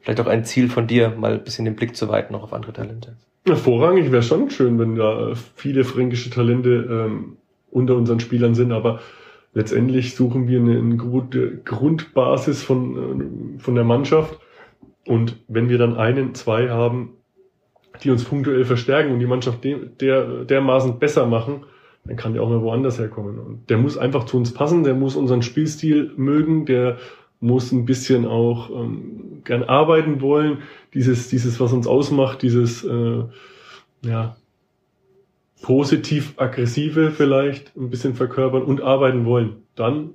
vielleicht auch ein Ziel von dir, mal ein bisschen den Blick zu weiten noch auf andere Talente? Vorrangig wäre schon schön, wenn da viele fränkische Talente ähm, unter unseren Spielern sind, aber letztendlich suchen wir eine, eine gute Grundbasis von, äh, von der Mannschaft. Und wenn wir dann einen, zwei haben, die uns punktuell verstärken und die Mannschaft der, dermaßen besser machen, dann kann der auch mal woanders herkommen. Und der muss einfach zu uns passen, der muss unseren Spielstil mögen, der muss ein bisschen auch ähm, gern arbeiten wollen, dieses, dieses, was uns ausmacht, dieses äh, ja, positiv-aggressive vielleicht ein bisschen verkörpern und arbeiten wollen. Dann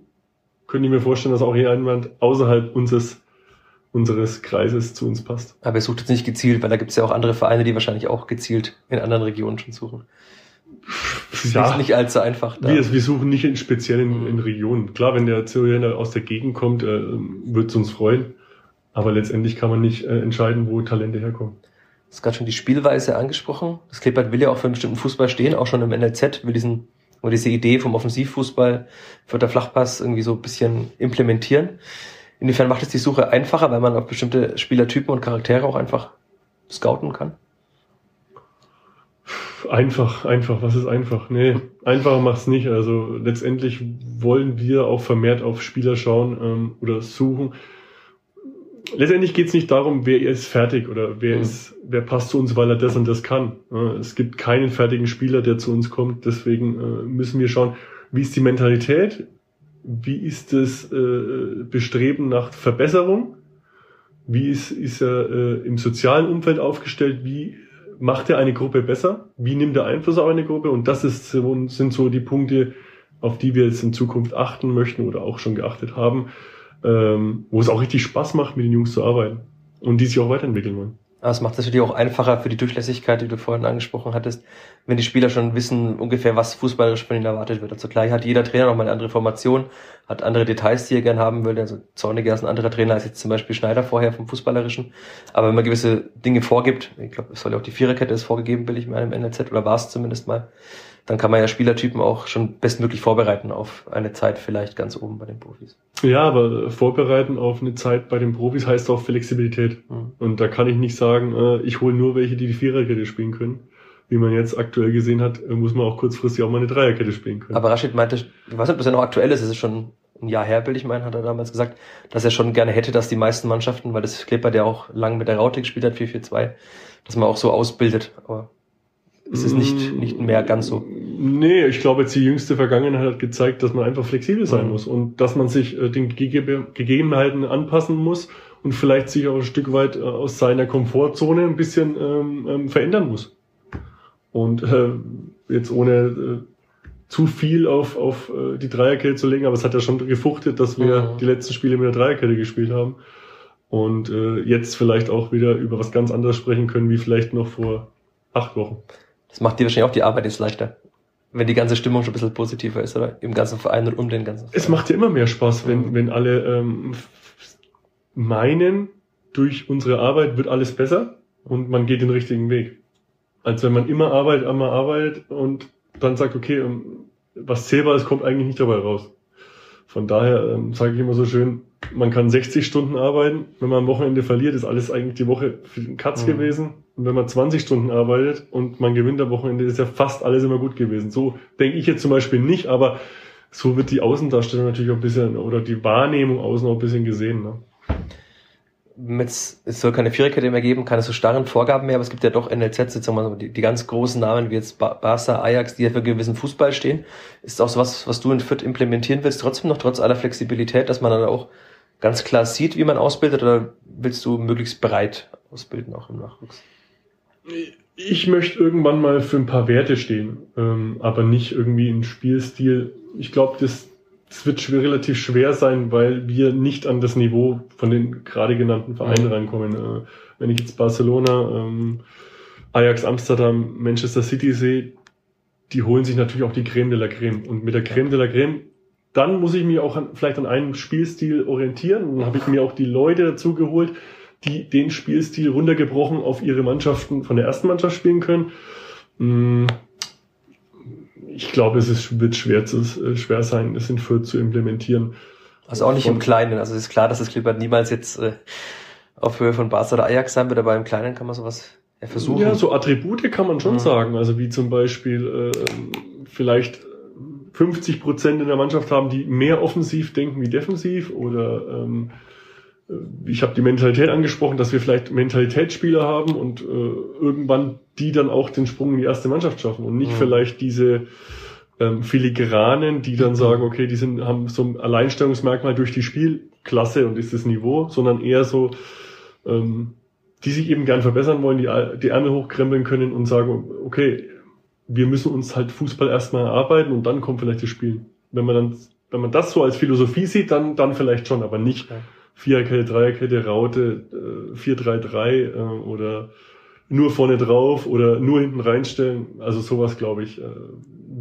könnte ich mir vorstellen, dass auch jemand außerhalb unseres unseres Kreises zu uns passt. Aber ihr sucht jetzt nicht gezielt, weil da gibt es ja auch andere Vereine, die wahrscheinlich auch gezielt in anderen Regionen schon suchen. Ja, ist nicht allzu einfach. Da. Wir, wir suchen nicht in speziell in, in Regionen. Klar, wenn der Syrianer aus der Gegend kommt, äh, wird es uns freuen. Aber letztendlich kann man nicht äh, entscheiden, wo Talente herkommen. Du hast gerade schon die Spielweise angesprochen. Das Klippert will ja auch für einen bestimmten Fußball stehen, auch schon im NLZ, will diesen, will diese Idee vom Offensivfußball für der Flachpass irgendwie so ein bisschen implementieren. Inwiefern macht es die Suche einfacher, weil man auf bestimmte Spielertypen und Charaktere auch einfach scouten kann? Einfach, einfach, was ist einfach? Nee, einfacher macht's nicht. Also letztendlich wollen wir auch vermehrt auf Spieler schauen ähm, oder suchen. Letztendlich geht's nicht darum, wer ist fertig oder wer mhm. ist, wer passt zu uns, weil er das und das kann. es gibt keinen fertigen Spieler, der zu uns kommt. Deswegen äh, müssen wir schauen, wie ist die Mentalität, wie ist das äh, Bestreben nach Verbesserung, wie ist, ist er äh, im sozialen Umfeld aufgestellt, wie macht er eine Gruppe besser? Wie nimmt er Einfluss auf eine Gruppe? Und das ist, sind so die Punkte, auf die wir jetzt in Zukunft achten möchten oder auch schon geachtet haben, ähm, wo es auch richtig Spaß macht, mit den Jungs zu arbeiten und die sich auch weiterentwickeln wollen. Aber es macht es natürlich auch einfacher für die Durchlässigkeit, die du vorhin angesprochen hattest, wenn die Spieler schon wissen ungefähr, was fußballerisch von ihnen erwartet wird. Also gleich hat jeder Trainer nochmal eine andere Formation, hat andere Details, die er gern haben will. Also Zorniger ist ein anderer Trainer als jetzt zum Beispiel Schneider vorher vom Fußballerischen. Aber wenn man gewisse Dinge vorgibt, ich glaube, es soll ja auch die Viererkette ist vorgegeben, will ich mal im NLZ, oder war es zumindest mal, dann kann man ja Spielertypen auch schon bestmöglich vorbereiten auf eine Zeit vielleicht ganz oben bei den Profis. Ja, aber vorbereiten auf eine Zeit bei den Profis heißt auch Flexibilität. Mhm. Und da kann ich nicht sagen, äh, ich hole nur welche, die die Viererkette spielen können. Wie man jetzt aktuell gesehen hat, äh, muss man auch kurzfristig auch mal eine Dreierkette spielen können. Aber Rashid meinte, ich weiß nicht, ob das ja noch aktuell ist, es ist schon ein Jahr her, will ich meinen, hat er damals gesagt, dass er schon gerne hätte, dass die meisten Mannschaften, weil das Kleber, der auch lang mit der Raute gespielt hat, 4-4-2, dass man auch so ausbildet. Aber es ist nicht, nicht mehr ganz so. Nee, ich glaube, jetzt die jüngste Vergangenheit hat gezeigt, dass man einfach flexibel sein mhm. muss und dass man sich äh, den Gegebenheiten anpassen muss und vielleicht sich auch ein Stück weit äh, aus seiner Komfortzone ein bisschen ähm, ähm, verändern muss. Und äh, jetzt ohne äh, zu viel auf, auf äh, die Dreierkette zu legen, aber es hat ja schon gefuchtet, dass wir mhm. die letzten Spiele mit der Dreierkette gespielt haben und äh, jetzt vielleicht auch wieder über was ganz anderes sprechen können, wie vielleicht noch vor acht Wochen. Das macht dir wahrscheinlich auch die Arbeit jetzt leichter. Wenn die ganze Stimmung schon ein bisschen positiver ist, oder? Im ganzen Verein und um den ganzen Verein. Es macht ja immer mehr Spaß, wenn, mhm. wenn alle ähm, meinen, durch unsere Arbeit wird alles besser und man geht den richtigen Weg. Als wenn man immer arbeitet, immer arbeitet und dann sagt, okay, ähm, was zählbar ist, kommt eigentlich nicht dabei raus. Von daher ähm, sage ich immer so schön, man kann 60 Stunden arbeiten. Wenn man am Wochenende verliert, ist alles eigentlich die Woche für den Katz mhm. gewesen. Und wenn man 20 Stunden arbeitet und man gewinnt am Wochenende, ist ja fast alles immer gut gewesen. So denke ich jetzt zum Beispiel nicht, aber so wird die Außendarstellung natürlich auch ein bisschen oder die Wahrnehmung außen auch ein bisschen gesehen. Ne? Es soll keine Viererkette mehr geben, keine so starren Vorgaben mehr, aber es gibt ja doch NLZ-Sitzungen, die, die ganz großen Namen wie jetzt Barca, Ajax, die ja für gewissen Fußball stehen. Ist auch so was, du in Fürth implementieren willst, trotzdem noch trotz aller Flexibilität, dass man dann auch ganz klar sieht, wie man ausbildet, oder willst du möglichst breit ausbilden, auch im Nachwuchs? Ich möchte irgendwann mal für ein paar Werte stehen, ähm, aber nicht irgendwie in Spielstil. Ich glaube, das es wird schwer, relativ schwer sein, weil wir nicht an das Niveau von den gerade genannten Vereinen mhm. reinkommen. Äh, wenn ich jetzt Barcelona, ähm, Ajax Amsterdam, Manchester City sehe, die holen sich natürlich auch die Creme de la Creme. Und mit der Creme de la Creme, dann muss ich mich auch an, vielleicht an einem Spielstil orientieren. Und dann habe ich mir auch die Leute dazu geholt, die den Spielstil runtergebrochen auf ihre Mannschaften von der ersten Mannschaft spielen können. Mm, ich glaube, es ist, wird schwer, zu, äh, schwer sein, das in Fürth zu implementieren. Also auch nicht von, im Kleinen. Also es ist klar, dass das Klippert niemals jetzt äh, auf Höhe von Barca oder Ajax sein wird, aber im Kleinen kann man sowas ja, versuchen. Ja, so Attribute kann man schon mhm. sagen. Also wie zum Beispiel äh, vielleicht 50 Prozent in der Mannschaft haben, die mehr offensiv denken wie defensiv oder ähm, äh, ich habe die Mentalität angesprochen, dass wir vielleicht Mentalitätsspieler haben und äh, irgendwann die dann auch den Sprung in die erste Mannschaft schaffen und nicht mhm. vielleicht diese ähm, Filigranen, die dann sagen, okay, die sind, haben so ein Alleinstellungsmerkmal durch die Spielklasse und ist das Niveau, sondern eher so, ähm, die sich eben gern verbessern wollen, die, die Ärmel hochkrempeln können und sagen, okay, wir müssen uns halt Fußball erstmal erarbeiten und dann kommt vielleicht das Spiel. Wenn man dann, wenn man das so als Philosophie sieht, dann, dann vielleicht schon, aber nicht. Ja Viererkette, Dreierkette, Raute, äh, 4-3-3 äh, oder nur vorne drauf oder nur hinten reinstellen. Also sowas, glaube ich, äh,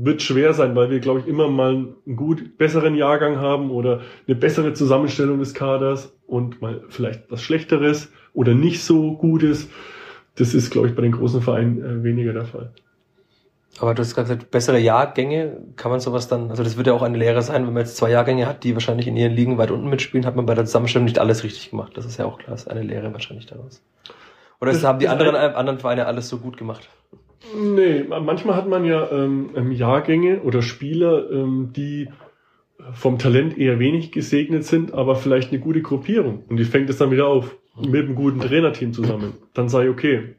wird schwer sein, weil wir, glaube ich, immer mal einen gut besseren Jahrgang haben oder eine bessere Zusammenstellung des Kaders und mal vielleicht was Schlechteres oder nicht so Gutes. Das ist, glaube ich, bei den großen Vereinen äh, weniger der Fall. Aber du hast gerade gesagt, bessere Jahrgänge, kann man sowas dann, also das wird ja auch eine Lehre sein, wenn man jetzt zwei Jahrgänge hat, die wahrscheinlich in ihren Ligen weit unten mitspielen, hat man bei der Zusammenstellung nicht alles richtig gemacht. Das ist ja auch klar, ist eine Lehre wahrscheinlich daraus. Oder das, haben die anderen, anderen Vereine alles so gut gemacht? Nee, manchmal hat man ja ähm, ähm, Jahrgänge oder Spieler, ähm, die vom Talent eher wenig gesegnet sind, aber vielleicht eine gute Gruppierung. Und die fängt es dann wieder auf mit einem guten Trainerteam zusammen. Dann sei okay,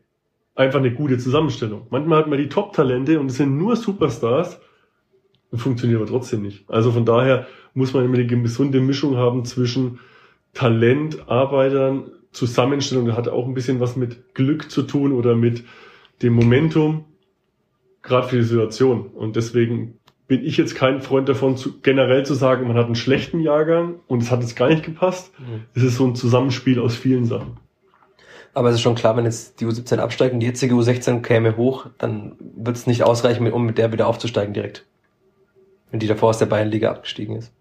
einfach eine gute Zusammenstellung. Manchmal hat man die Top-Talente und es sind nur Superstars und funktioniert aber trotzdem nicht. Also von daher muss man immer eine gesunde Mischung haben zwischen Talent, Arbeitern, Zusammenstellung. Das hat auch ein bisschen was mit Glück zu tun oder mit dem Momentum, gerade für die Situation. Und deswegen bin ich jetzt kein Freund davon, zu, generell zu sagen, man hat einen schlechten Jahrgang und es hat jetzt gar nicht gepasst. Mhm. Es ist so ein Zusammenspiel aus vielen Sachen. Aber es ist schon klar, wenn jetzt die U17 absteigt und die jetzige U16 käme hoch, dann wird es nicht ausreichen, um mit der wieder aufzusteigen direkt. Wenn die davor aus der Bayernliga abgestiegen ist.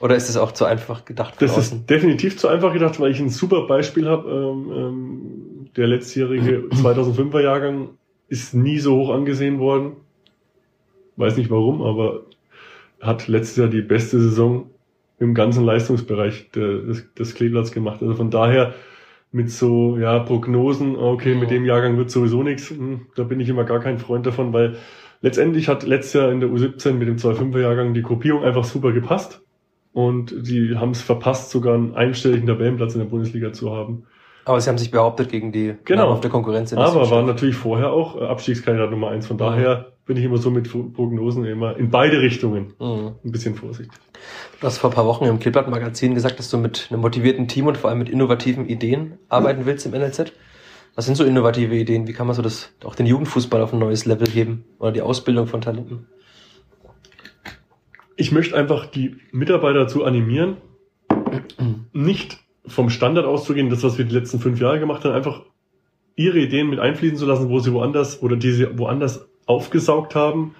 Oder ist es auch zu einfach gedacht? Das außen? ist definitiv zu einfach gedacht, weil ich ein super Beispiel habe. Ähm, ähm, der letztjährige 2005er Jahrgang ist nie so hoch angesehen worden. Weiß nicht warum, aber hat letztes Jahr die beste Saison im ganzen Leistungsbereich des, des Kleeblatts gemacht. Also von daher mit so ja Prognosen, okay, mit dem Jahrgang wird sowieso nichts. Hm, da bin ich immer gar kein Freund davon, weil letztendlich hat letztes Jahr in der U17 mit dem 2-5er Jahrgang die Gruppierung einfach super gepasst und die haben es verpasst, sogar einen einstelligen Tabellenplatz in der Bundesliga zu haben. Aber sie haben sich behauptet gegen die genau. auf der Konkurrenz. Aber waren natürlich vorher auch äh, Abstiegskandidat Nummer eins. Von mhm. daher bin ich immer so mit Prognosen immer in beide Richtungen mhm. ein bisschen vorsichtig. Du hast vor ein paar Wochen im Kleeblatt-Magazin gesagt, dass du mit einem motivierten Team und vor allem mit innovativen Ideen arbeiten mhm. willst im NLZ. Was sind so innovative Ideen? Wie kann man so das auch den Jugendfußball auf ein neues Level heben oder die Ausbildung von Talenten? Ich möchte einfach die Mitarbeiter dazu animieren, nicht vom Standard auszugehen, das, was wir die letzten fünf Jahre gemacht haben, einfach ihre Ideen mit einfließen zu lassen, wo sie woanders oder die sie woanders aufgesaugt haben.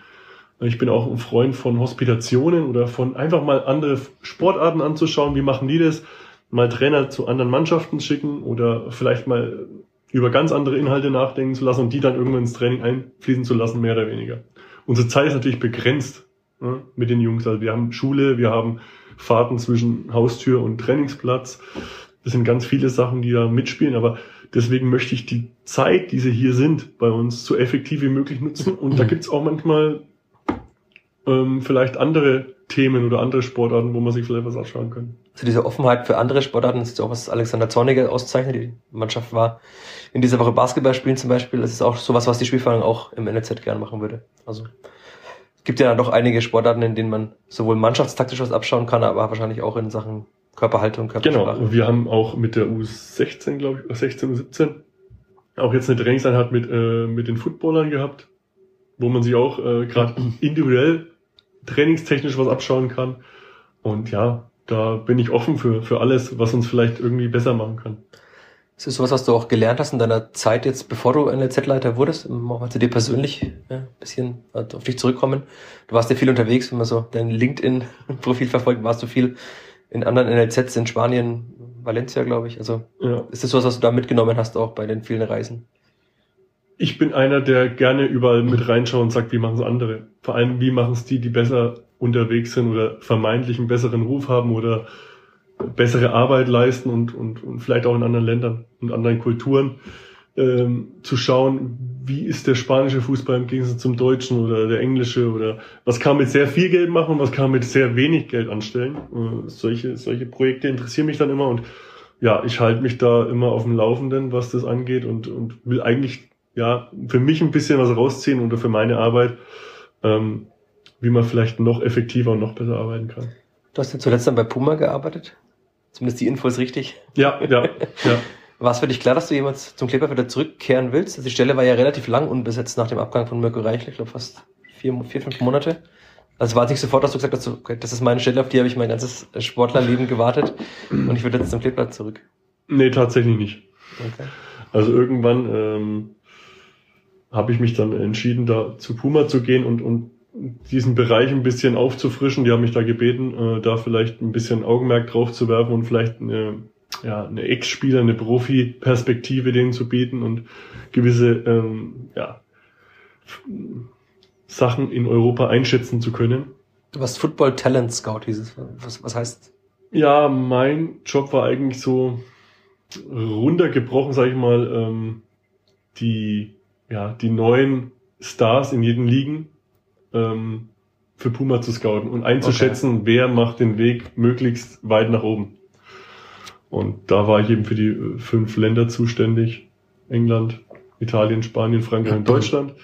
Ich bin auch ein Freund von Hospitationen oder von einfach mal andere Sportarten anzuschauen. Wie machen die das? Mal Trainer zu anderen Mannschaften schicken oder vielleicht mal über ganz andere Inhalte nachdenken zu lassen und die dann irgendwann ins Training einfließen zu lassen, mehr oder weniger. Unsere Zeit ist natürlich begrenzt ne, mit den Jungs. Also wir haben Schule, wir haben Fahrten zwischen Haustür und Trainingsplatz. Das sind ganz viele Sachen, die da mitspielen, aber deswegen möchte ich die Zeit, die sie hier sind, bei uns so effektiv wie möglich nutzen. Und da gibt's auch manchmal ähm, vielleicht andere Themen oder andere Sportarten, wo man sich vielleicht was anschauen kann. Also diese Offenheit für andere Sportarten, das ist auch was Alexander Zorniger auszeichnet. Die Mannschaft war in dieser Woche Basketball spielen zum Beispiel. Das ist auch sowas, was die Spielvereinigung auch im NLZ gerne machen würde. Also es gibt ja dann doch einige Sportarten, in denen man sowohl mannschaftstaktisch was abschauen kann, aber wahrscheinlich auch in Sachen Körperhaltung, Körpersprache. Genau, wir haben auch mit der U16, glaube ich, 16 u 17 auch jetzt eine Trainingseinheit mit, äh, mit den Footballern gehabt, wo man sich auch äh, gerade individuell trainingstechnisch was abschauen kann. Und ja, da bin ich offen für, für alles, was uns vielleicht irgendwie besser machen kann. Ist das sowas, was du auch gelernt hast in deiner Zeit jetzt, bevor du NLZ-Leiter wurdest? Mal zu dir persönlich ja, ein bisschen auf dich zurückkommen. Du warst ja viel unterwegs, wenn man so dein LinkedIn-Profil verfolgt, warst du viel in anderen NLZs in Spanien, Valencia, glaube ich. Also ja. ist das sowas, was du da mitgenommen hast, auch bei den vielen Reisen? Ich bin einer, der gerne überall mit reinschaut und sagt, wie machen es andere. Vor allem, wie machen es die, die besser unterwegs sind oder vermeintlich einen besseren Ruf haben oder bessere Arbeit leisten und, und, und vielleicht auch in anderen Ländern und anderen Kulturen ähm, zu schauen, wie ist der spanische Fußball im Gegensatz zum deutschen oder der englische oder was kann man mit sehr viel Geld machen und was kann man mit sehr wenig Geld anstellen. Äh, solche, solche Projekte interessieren mich dann immer und ja, ich halte mich da immer auf dem Laufenden, was das angeht und, und will eigentlich ja für mich ein bisschen was rausziehen oder für meine Arbeit, ähm, wie man vielleicht noch effektiver und noch besser arbeiten kann. Du hast ja zuletzt dann bei Puma gearbeitet. Zumindest die Info ist richtig. Ja, ja, ja. War es für dich klar, dass du jemals zum Kleber wieder zurückkehren willst? Also die Stelle war ja relativ lang unbesetzt nach dem Abgang von Mirko Reichel, ich glaube fast vier, vier, fünf Monate. Also war es nicht sofort, dass du gesagt hast, okay, das ist meine Stelle, auf die habe ich mein ganzes Sportlerleben gewartet und ich würde jetzt zum Kleeblatt zurück. Nee, tatsächlich nicht. Okay. Also irgendwann ähm, habe ich mich dann entschieden, da zu Puma zu gehen und, und diesen Bereich ein bisschen aufzufrischen. Die haben mich da gebeten, äh, da vielleicht ein bisschen Augenmerk drauf zu werfen und vielleicht eine ja, eine Ex-Spieler, eine Profi-Perspektive denen zu bieten und gewisse ähm, ja, Sachen in Europa einschätzen zu können. Du warst Football Talent Scout, hieß es. Was, was heißt? Ja, mein Job war eigentlich so runtergebrochen, sag ich mal, ähm, die, ja, die neuen Stars in jeden Ligen ähm, für Puma zu scouten und einzuschätzen, okay. wer macht den Weg möglichst weit nach oben. Und da war ich eben für die äh, fünf Länder zuständig. England, Italien, Spanien, Frankreich und Deutschland.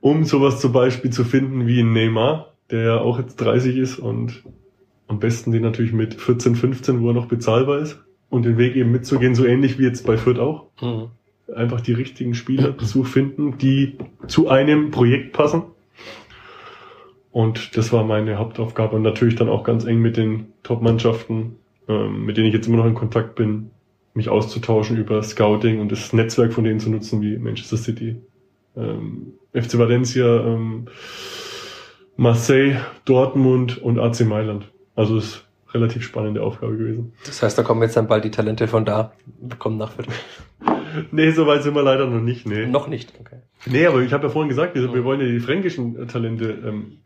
Um sowas zum Beispiel zu finden wie ein Neymar, der ja auch jetzt 30 ist und am besten den natürlich mit 14, 15, wo er noch bezahlbar ist. Und den Weg eben mitzugehen, so ähnlich wie jetzt bei Fürth auch. Mhm. Einfach die richtigen Spieler zu finden, die zu einem Projekt passen. Und das war meine Hauptaufgabe und natürlich dann auch ganz eng mit den Top-Mannschaften ähm, mit denen ich jetzt immer noch in Kontakt bin, mich auszutauschen über Scouting und das Netzwerk von denen zu nutzen, wie Manchester City, ähm, FC Valencia, ähm, Marseille, Dortmund und AC Mailand. Also ist relativ spannende Aufgabe gewesen. Das heißt, da kommen jetzt dann bald die Talente von da, kommen nach Viertel. nee, so weit sind wir leider noch nicht. Nee. Noch nicht, okay. Nee, aber ich habe ja vorhin gesagt, wir, wir wollen ja die fränkischen Talente ähm,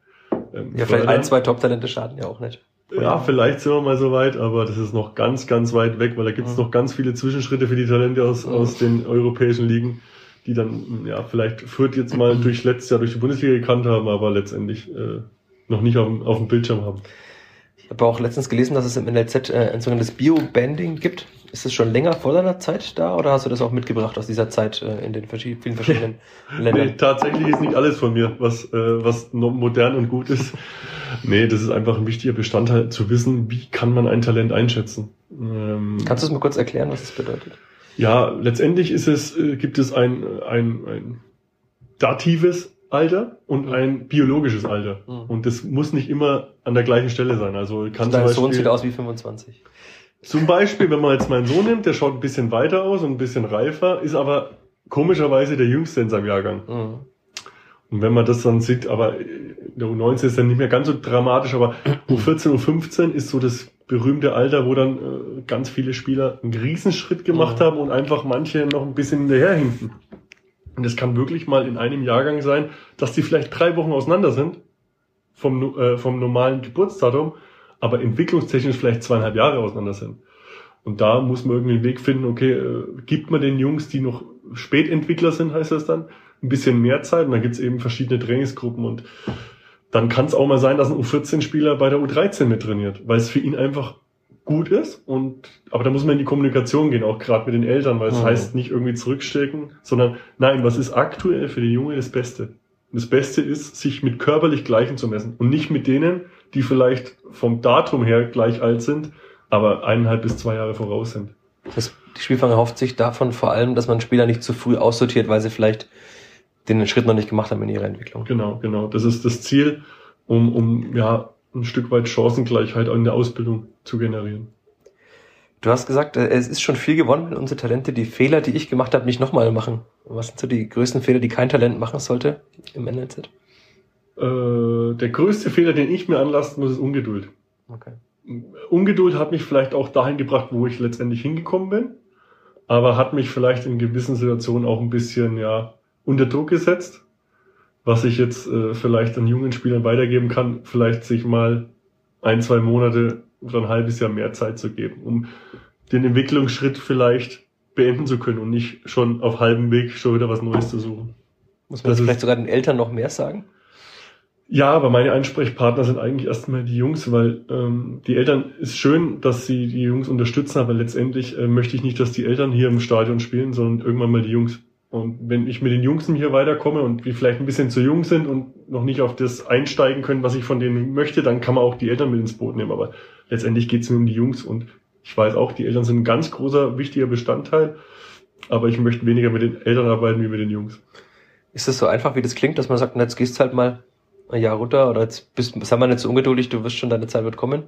ähm, Ja, vielleicht ein, zwei Top-Talente schaden ja auch nicht. Ja, vielleicht sind wir mal so weit, aber das ist noch ganz, ganz weit weg, weil da gibt es noch ganz viele Zwischenschritte für die Talente aus, aus den europäischen Ligen, die dann, ja, vielleicht führt jetzt mal durch letztes Jahr durch die Bundesliga gekannt haben, aber letztendlich äh, noch nicht auf, auf dem Bildschirm haben. Ich habe auch letztens gelesen, dass es im NLZ äh, ein sogenanntes Bio-Banding gibt. Ist das schon länger vor deiner Zeit da oder hast du das auch mitgebracht aus dieser Zeit äh, in den verschiedenen, vielen verschiedenen Ländern? Nee, tatsächlich ist nicht alles von mir, was, äh, was modern und gut ist. Nee, das ist einfach ein wichtiger Bestandteil zu wissen, wie kann man ein Talent einschätzen. Ähm, Kannst du es mal kurz erklären, was das bedeutet? Ja, letztendlich ist es, äh, gibt es ein, ein, ein datives Alter und mhm. ein biologisches Alter. Mhm. Und das muss nicht immer an der gleichen Stelle sein. Also kann Dein Sohn sieht aus wie 25. Zum Beispiel, wenn man jetzt meinen Sohn nimmt, der schaut ein bisschen weiter aus und ein bisschen reifer, ist aber komischerweise der Jüngste in seinem Jahrgang. Mhm. Und wenn man das dann sieht, aber der U19 ist dann nicht mehr ganz so dramatisch, aber U14, U15 ist so das berühmte Alter, wo dann äh, ganz viele Spieler einen Riesenschritt gemacht mhm. haben und einfach manche noch ein bisschen hinterherhinken. Und es kann wirklich mal in einem Jahrgang sein, dass die vielleicht drei Wochen auseinander sind vom, äh, vom normalen Geburtsdatum aber entwicklungstechnisch vielleicht zweieinhalb Jahre auseinander sind. Und da muss man irgendwie einen Weg finden, okay, äh, gibt man den Jungs, die noch Spätentwickler sind, heißt das dann, ein bisschen mehr Zeit. Und dann gibt's eben verschiedene Trainingsgruppen und dann kann es auch mal sein, dass ein U14-Spieler bei der U13 mit trainiert, weil es für ihn einfach gut ist. Und aber da muss man in die Kommunikation gehen, auch gerade mit den Eltern, weil es mhm. heißt nicht irgendwie zurückstecken, sondern nein, was ist aktuell für den Junge das Beste? Und das Beste ist, sich mit körperlich Gleichen zu messen und nicht mit denen, die vielleicht vom Datum her gleich alt sind, aber eineinhalb bis zwei Jahre voraus sind. Das, die Spielfang erhofft sich davon vor allem, dass man Spieler nicht zu früh aussortiert, weil sie vielleicht den Schritt noch nicht gemacht haben in ihrer Entwicklung. Genau, genau. Das ist das Ziel, um, um ja ein Stück weit Chancengleichheit in der Ausbildung zu generieren. Du hast gesagt, äh, es ist schon viel gewonnen, wenn unsere Talente die Fehler, die ich gemacht habe, nicht nochmal machen. Was sind so die größten Fehler, die kein Talent machen sollte im NLZ? Äh, der größte Fehler, den ich mir anlassen muss, ist Ungeduld. Okay. Ungeduld hat mich vielleicht auch dahin gebracht, wo ich letztendlich hingekommen bin, aber hat mich vielleicht in gewissen Situationen auch ein bisschen ja unter Druck gesetzt was ich jetzt äh, vielleicht an jungen Spielern weitergeben kann, vielleicht sich mal ein, zwei Monate oder ein halbes Jahr mehr Zeit zu geben, um den Entwicklungsschritt vielleicht beenden zu können und nicht schon auf halbem Weg schon wieder was Neues zu suchen. Muss man das vielleicht sogar den Eltern noch mehr sagen? Ja, aber meine Ansprechpartner sind eigentlich erstmal die Jungs, weil ähm, die Eltern ist schön, dass sie die Jungs unterstützen, aber letztendlich äh, möchte ich nicht, dass die Eltern hier im Stadion spielen, sondern irgendwann mal die Jungs. Und wenn ich mit den Jungs hier weiterkomme und die vielleicht ein bisschen zu jung sind und noch nicht auf das einsteigen können, was ich von denen möchte, dann kann man auch die Eltern mit ins Boot nehmen. Aber letztendlich geht es mir um die Jungs und ich weiß auch, die Eltern sind ein ganz großer, wichtiger Bestandteil. Aber ich möchte weniger mit den Eltern arbeiten wie mit den Jungs. Ist das so einfach, wie das klingt, dass man sagt, na, jetzt gehst halt mal ein Jahr runter oder jetzt bist, sei mal nicht so ungeduldig, du wirst schon, deine Zeit wird kommen?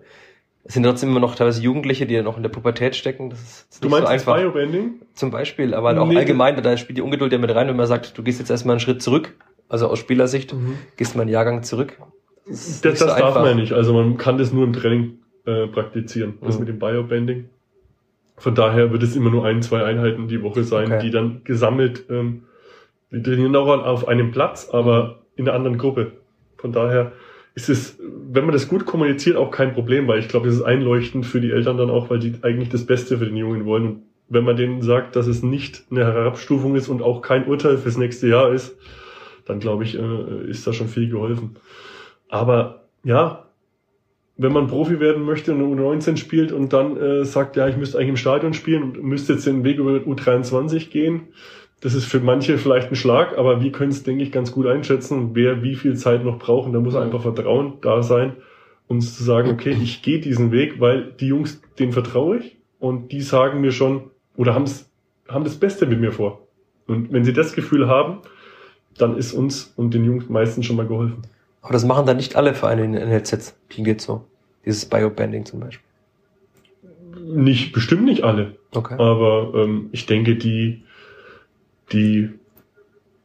Es sind trotzdem immer noch teilweise Jugendliche, die noch in der Pubertät stecken. Das ist, das du meinst so einfach. das Biobanding? Zum Beispiel, aber auch nee. allgemein, da spielt die Ungeduld ja mit rein, wenn man sagt, du gehst jetzt erstmal einen Schritt zurück, also aus Spielersicht, mhm. gehst mal einen Jahrgang zurück. Das, das, so darf man ja nicht, also man kann das nur im Training äh, praktizieren, das mhm. mit dem Biobanding. Von daher wird es immer nur ein, zwei Einheiten die Woche sein, okay. die dann gesammelt, ähm, wir trainieren auch auf einem Platz, aber in einer anderen Gruppe. Von daher ist es, wenn man das gut kommuniziert, auch kein Problem, weil ich glaube, es ist einleuchtend für die Eltern dann auch, weil die eigentlich das Beste für den Jungen wollen. Und wenn man denen sagt, dass es nicht eine Herabstufung ist und auch kein Urteil fürs nächste Jahr ist, dann glaube ich, äh, ist da schon viel geholfen. Aber ja, wenn man Profi werden möchte und U19 spielt und dann äh, sagt, ja, ich müsste eigentlich im Stadion spielen und müsste jetzt den Weg über U23 gehen, das ist für manche vielleicht ein Schlag, aber wir können es, denke ich, ganz gut einschätzen, wer wie viel Zeit noch braucht. Und da muss einfach Vertrauen da sein, uns zu sagen, okay, ich gehe diesen Weg, weil die Jungs, denen vertraue ich und die sagen mir schon oder haben's, haben das Beste mit mir vor. Und wenn sie das Gefühl haben, dann ist uns und den Jungs meistens schon mal geholfen. Aber das machen dann nicht alle Vereine in den NLZs. Wie geht's so? Dieses Biobanding zum Beispiel. Nicht, bestimmt nicht alle. Okay. Aber ähm, ich denke, die, die,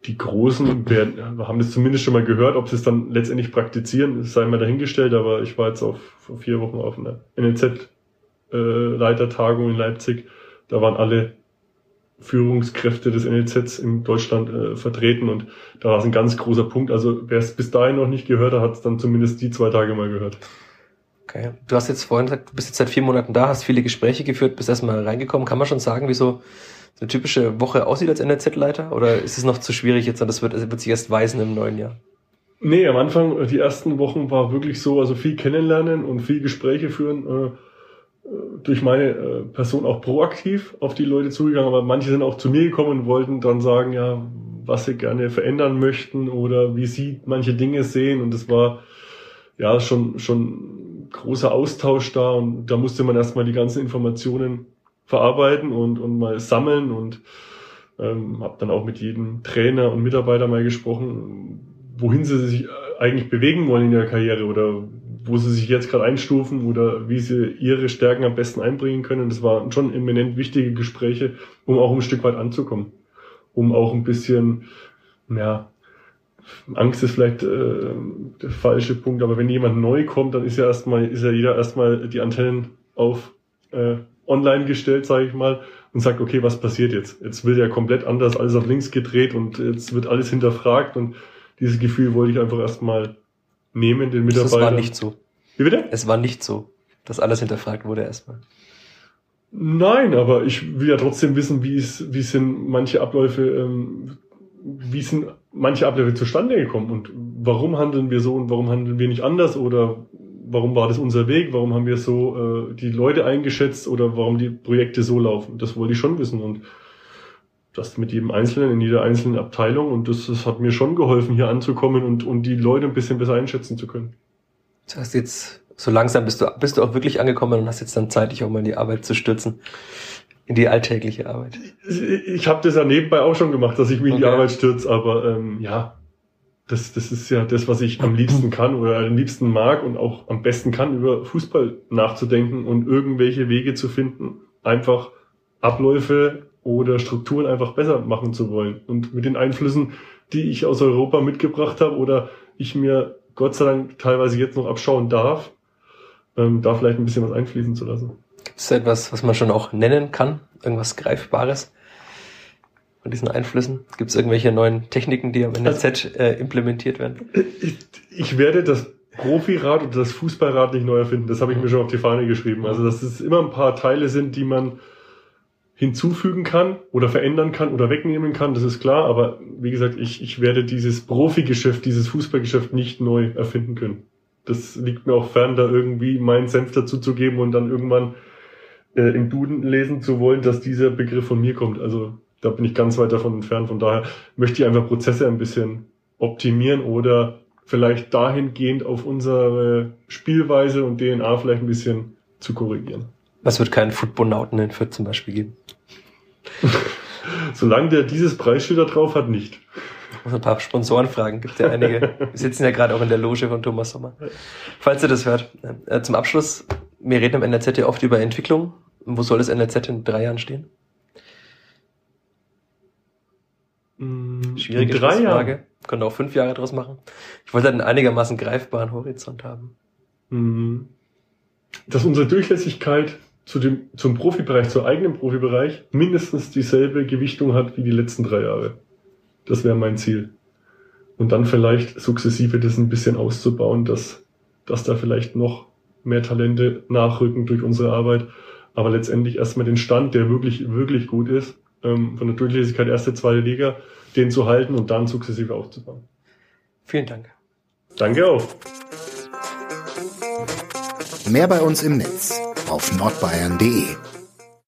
die Großen werden, haben das zumindest schon mal gehört, ob sie es dann letztendlich praktizieren, sei mal dahingestellt, aber ich war jetzt auf, vor vier Wochen auf einer NLZ-Leitertagung äh, in Leipzig. Da waren alle Führungskräfte des NLZs in Deutschland äh, vertreten und da war es ein ganz großer Punkt. Also wer es bis dahin noch nicht gehört hat, hat es dann zumindest die zwei Tage mal gehört. Okay. Du hast jetzt vorhin gesagt, du bist jetzt seit vier Monaten da, hast viele Gespräche geführt, bist erstmal reingekommen. Kann man schon sagen, wieso eine typische Woche aussieht als NLZ-Leiter? Oder ist es noch zu schwierig jetzt und das wird, wird sich erst weisen im neuen Jahr? Nee, am Anfang, die ersten Wochen war wirklich so, also viel kennenlernen und viel Gespräche führen. Äh, durch meine äh, Person auch proaktiv auf die Leute zugegangen, aber manche sind auch zu mir gekommen und wollten dann sagen, ja, was sie gerne verändern möchten oder wie sie manche Dinge sehen und es war ja schon schon großer Austausch da und da musste man erstmal die ganzen Informationen verarbeiten und, und mal sammeln und ähm, habe dann auch mit jedem Trainer und Mitarbeiter mal gesprochen, wohin sie sich eigentlich bewegen wollen in ihrer Karriere oder wo sie sich jetzt gerade einstufen oder wie sie ihre Stärken am besten einbringen können. Das waren schon eminent wichtige Gespräche, um auch ein Stück weit anzukommen, um auch ein bisschen, ja, Angst ist vielleicht äh, der falsche Punkt, aber wenn jemand neu kommt, dann ist ja erstmal, ist ja jeder erstmal die Antennen auf äh, online gestellt, sage ich mal, und sagt, okay, was passiert jetzt? Jetzt wird ja komplett anders, alles auf links gedreht und jetzt wird alles hinterfragt und dieses Gefühl wollte ich einfach erstmal nehmen, den Mitarbeitern. Das war nicht so. Wie bitte? Es war nicht so, dass alles hinterfragt wurde erstmal. Nein, aber ich will ja trotzdem wissen, wie es, wie sind manche Abläufe, ähm, wie sind manche Abläufe zustande gekommen und warum handeln wir so und warum handeln wir nicht anders oder warum war das unser Weg, warum haben wir so äh, die Leute eingeschätzt oder warum die Projekte so laufen. Das wollte ich schon wissen und das mit jedem Einzelnen in jeder einzelnen Abteilung und das, das hat mir schon geholfen, hier anzukommen und, und die Leute ein bisschen besser einschätzen zu können. Das heißt jetzt, so langsam bist du, bist du auch wirklich angekommen und hast jetzt dann Zeit, dich auch mal in die Arbeit zu stürzen. In die alltägliche Arbeit. Ich, habe das ja nebenbei auch schon gemacht, dass ich mich okay. in die Arbeit stürze, aber ähm, ja, das, das ist ja das, was ich am liebsten kann oder am liebsten mag und auch am besten kann, über Fußball nachzudenken und irgendwelche Wege zu finden, einfach Abläufe oder Strukturen einfach besser machen zu wollen. Und mit den Einflüssen, die ich aus Europa mitgebracht habe oder ich mir Gott sei Dank teilweise jetzt noch abschauen darf, ähm, da vielleicht ein bisschen was einfließen zu lassen. Gibt es etwas, was man schon auch nennen kann? Irgendwas Greifbares von diesen Einflüssen? Gibt es irgendwelche neuen Techniken, die am NLZ also, äh, implementiert werden? Ich, ich werde das Profirad und das Fußballrad nicht neu erfinden. Das habe ich mir schon auf die Fahne geschrieben. Also, dass es immer ein paar Teile sind, die man hinzufügen kann oder verändern kann oder wegnehmen kann, das ist klar. Aber wie gesagt, ich, ich werde dieses Profigeschäft, dieses Fußballgeschäft nicht neu erfinden können. Das liegt mir auch fern, da irgendwie meinen Senf dazu zu geben und dann irgendwann äh, im Duden lesen zu wollen, dass dieser Begriff von mir kommt. Also da bin ich ganz weit davon entfernt. Von daher möchte ich einfach Prozesse ein bisschen optimieren oder vielleicht dahingehend auf unsere Spielweise und DNA vielleicht ein bisschen zu korrigieren. Was wird keinen Footballnauten in Fürth zum Beispiel geben? Solange der dieses Preisschild da drauf hat, nicht. muss ein paar Sponsoren fragen, gibt ja einige. Wir sitzen ja gerade auch in der Loge von Thomas Sommer. Falls ihr das hört. Äh, zum Abschluss, wir reden im NRZ ja oft über Entwicklung. Wo soll das NRZ in drei Jahren stehen? Schwierige drei Frage. Können auch fünf Jahre draus machen. Ich wollte halt einen einigermaßen greifbaren Horizont haben. Mm. Dass unsere Durchlässigkeit zu dem, zum Profibereich, zum eigenen Profibereich, mindestens dieselbe Gewichtung hat wie die letzten drei Jahre. Das wäre mein Ziel. Und dann vielleicht sukzessive das ein bisschen auszubauen, dass, dass da vielleicht noch mehr Talente nachrücken durch unsere Arbat. Aber letztendlich erstmal den Stand, der wirklich, wirklich gut ist, ähm, von der Durchlässigkeit erste, zweite Liga, den zu halten und dann sukzessive aufzubauen. Vielen Dank. Danke auch. Mehr bei uns im Netz auf nordbayern.de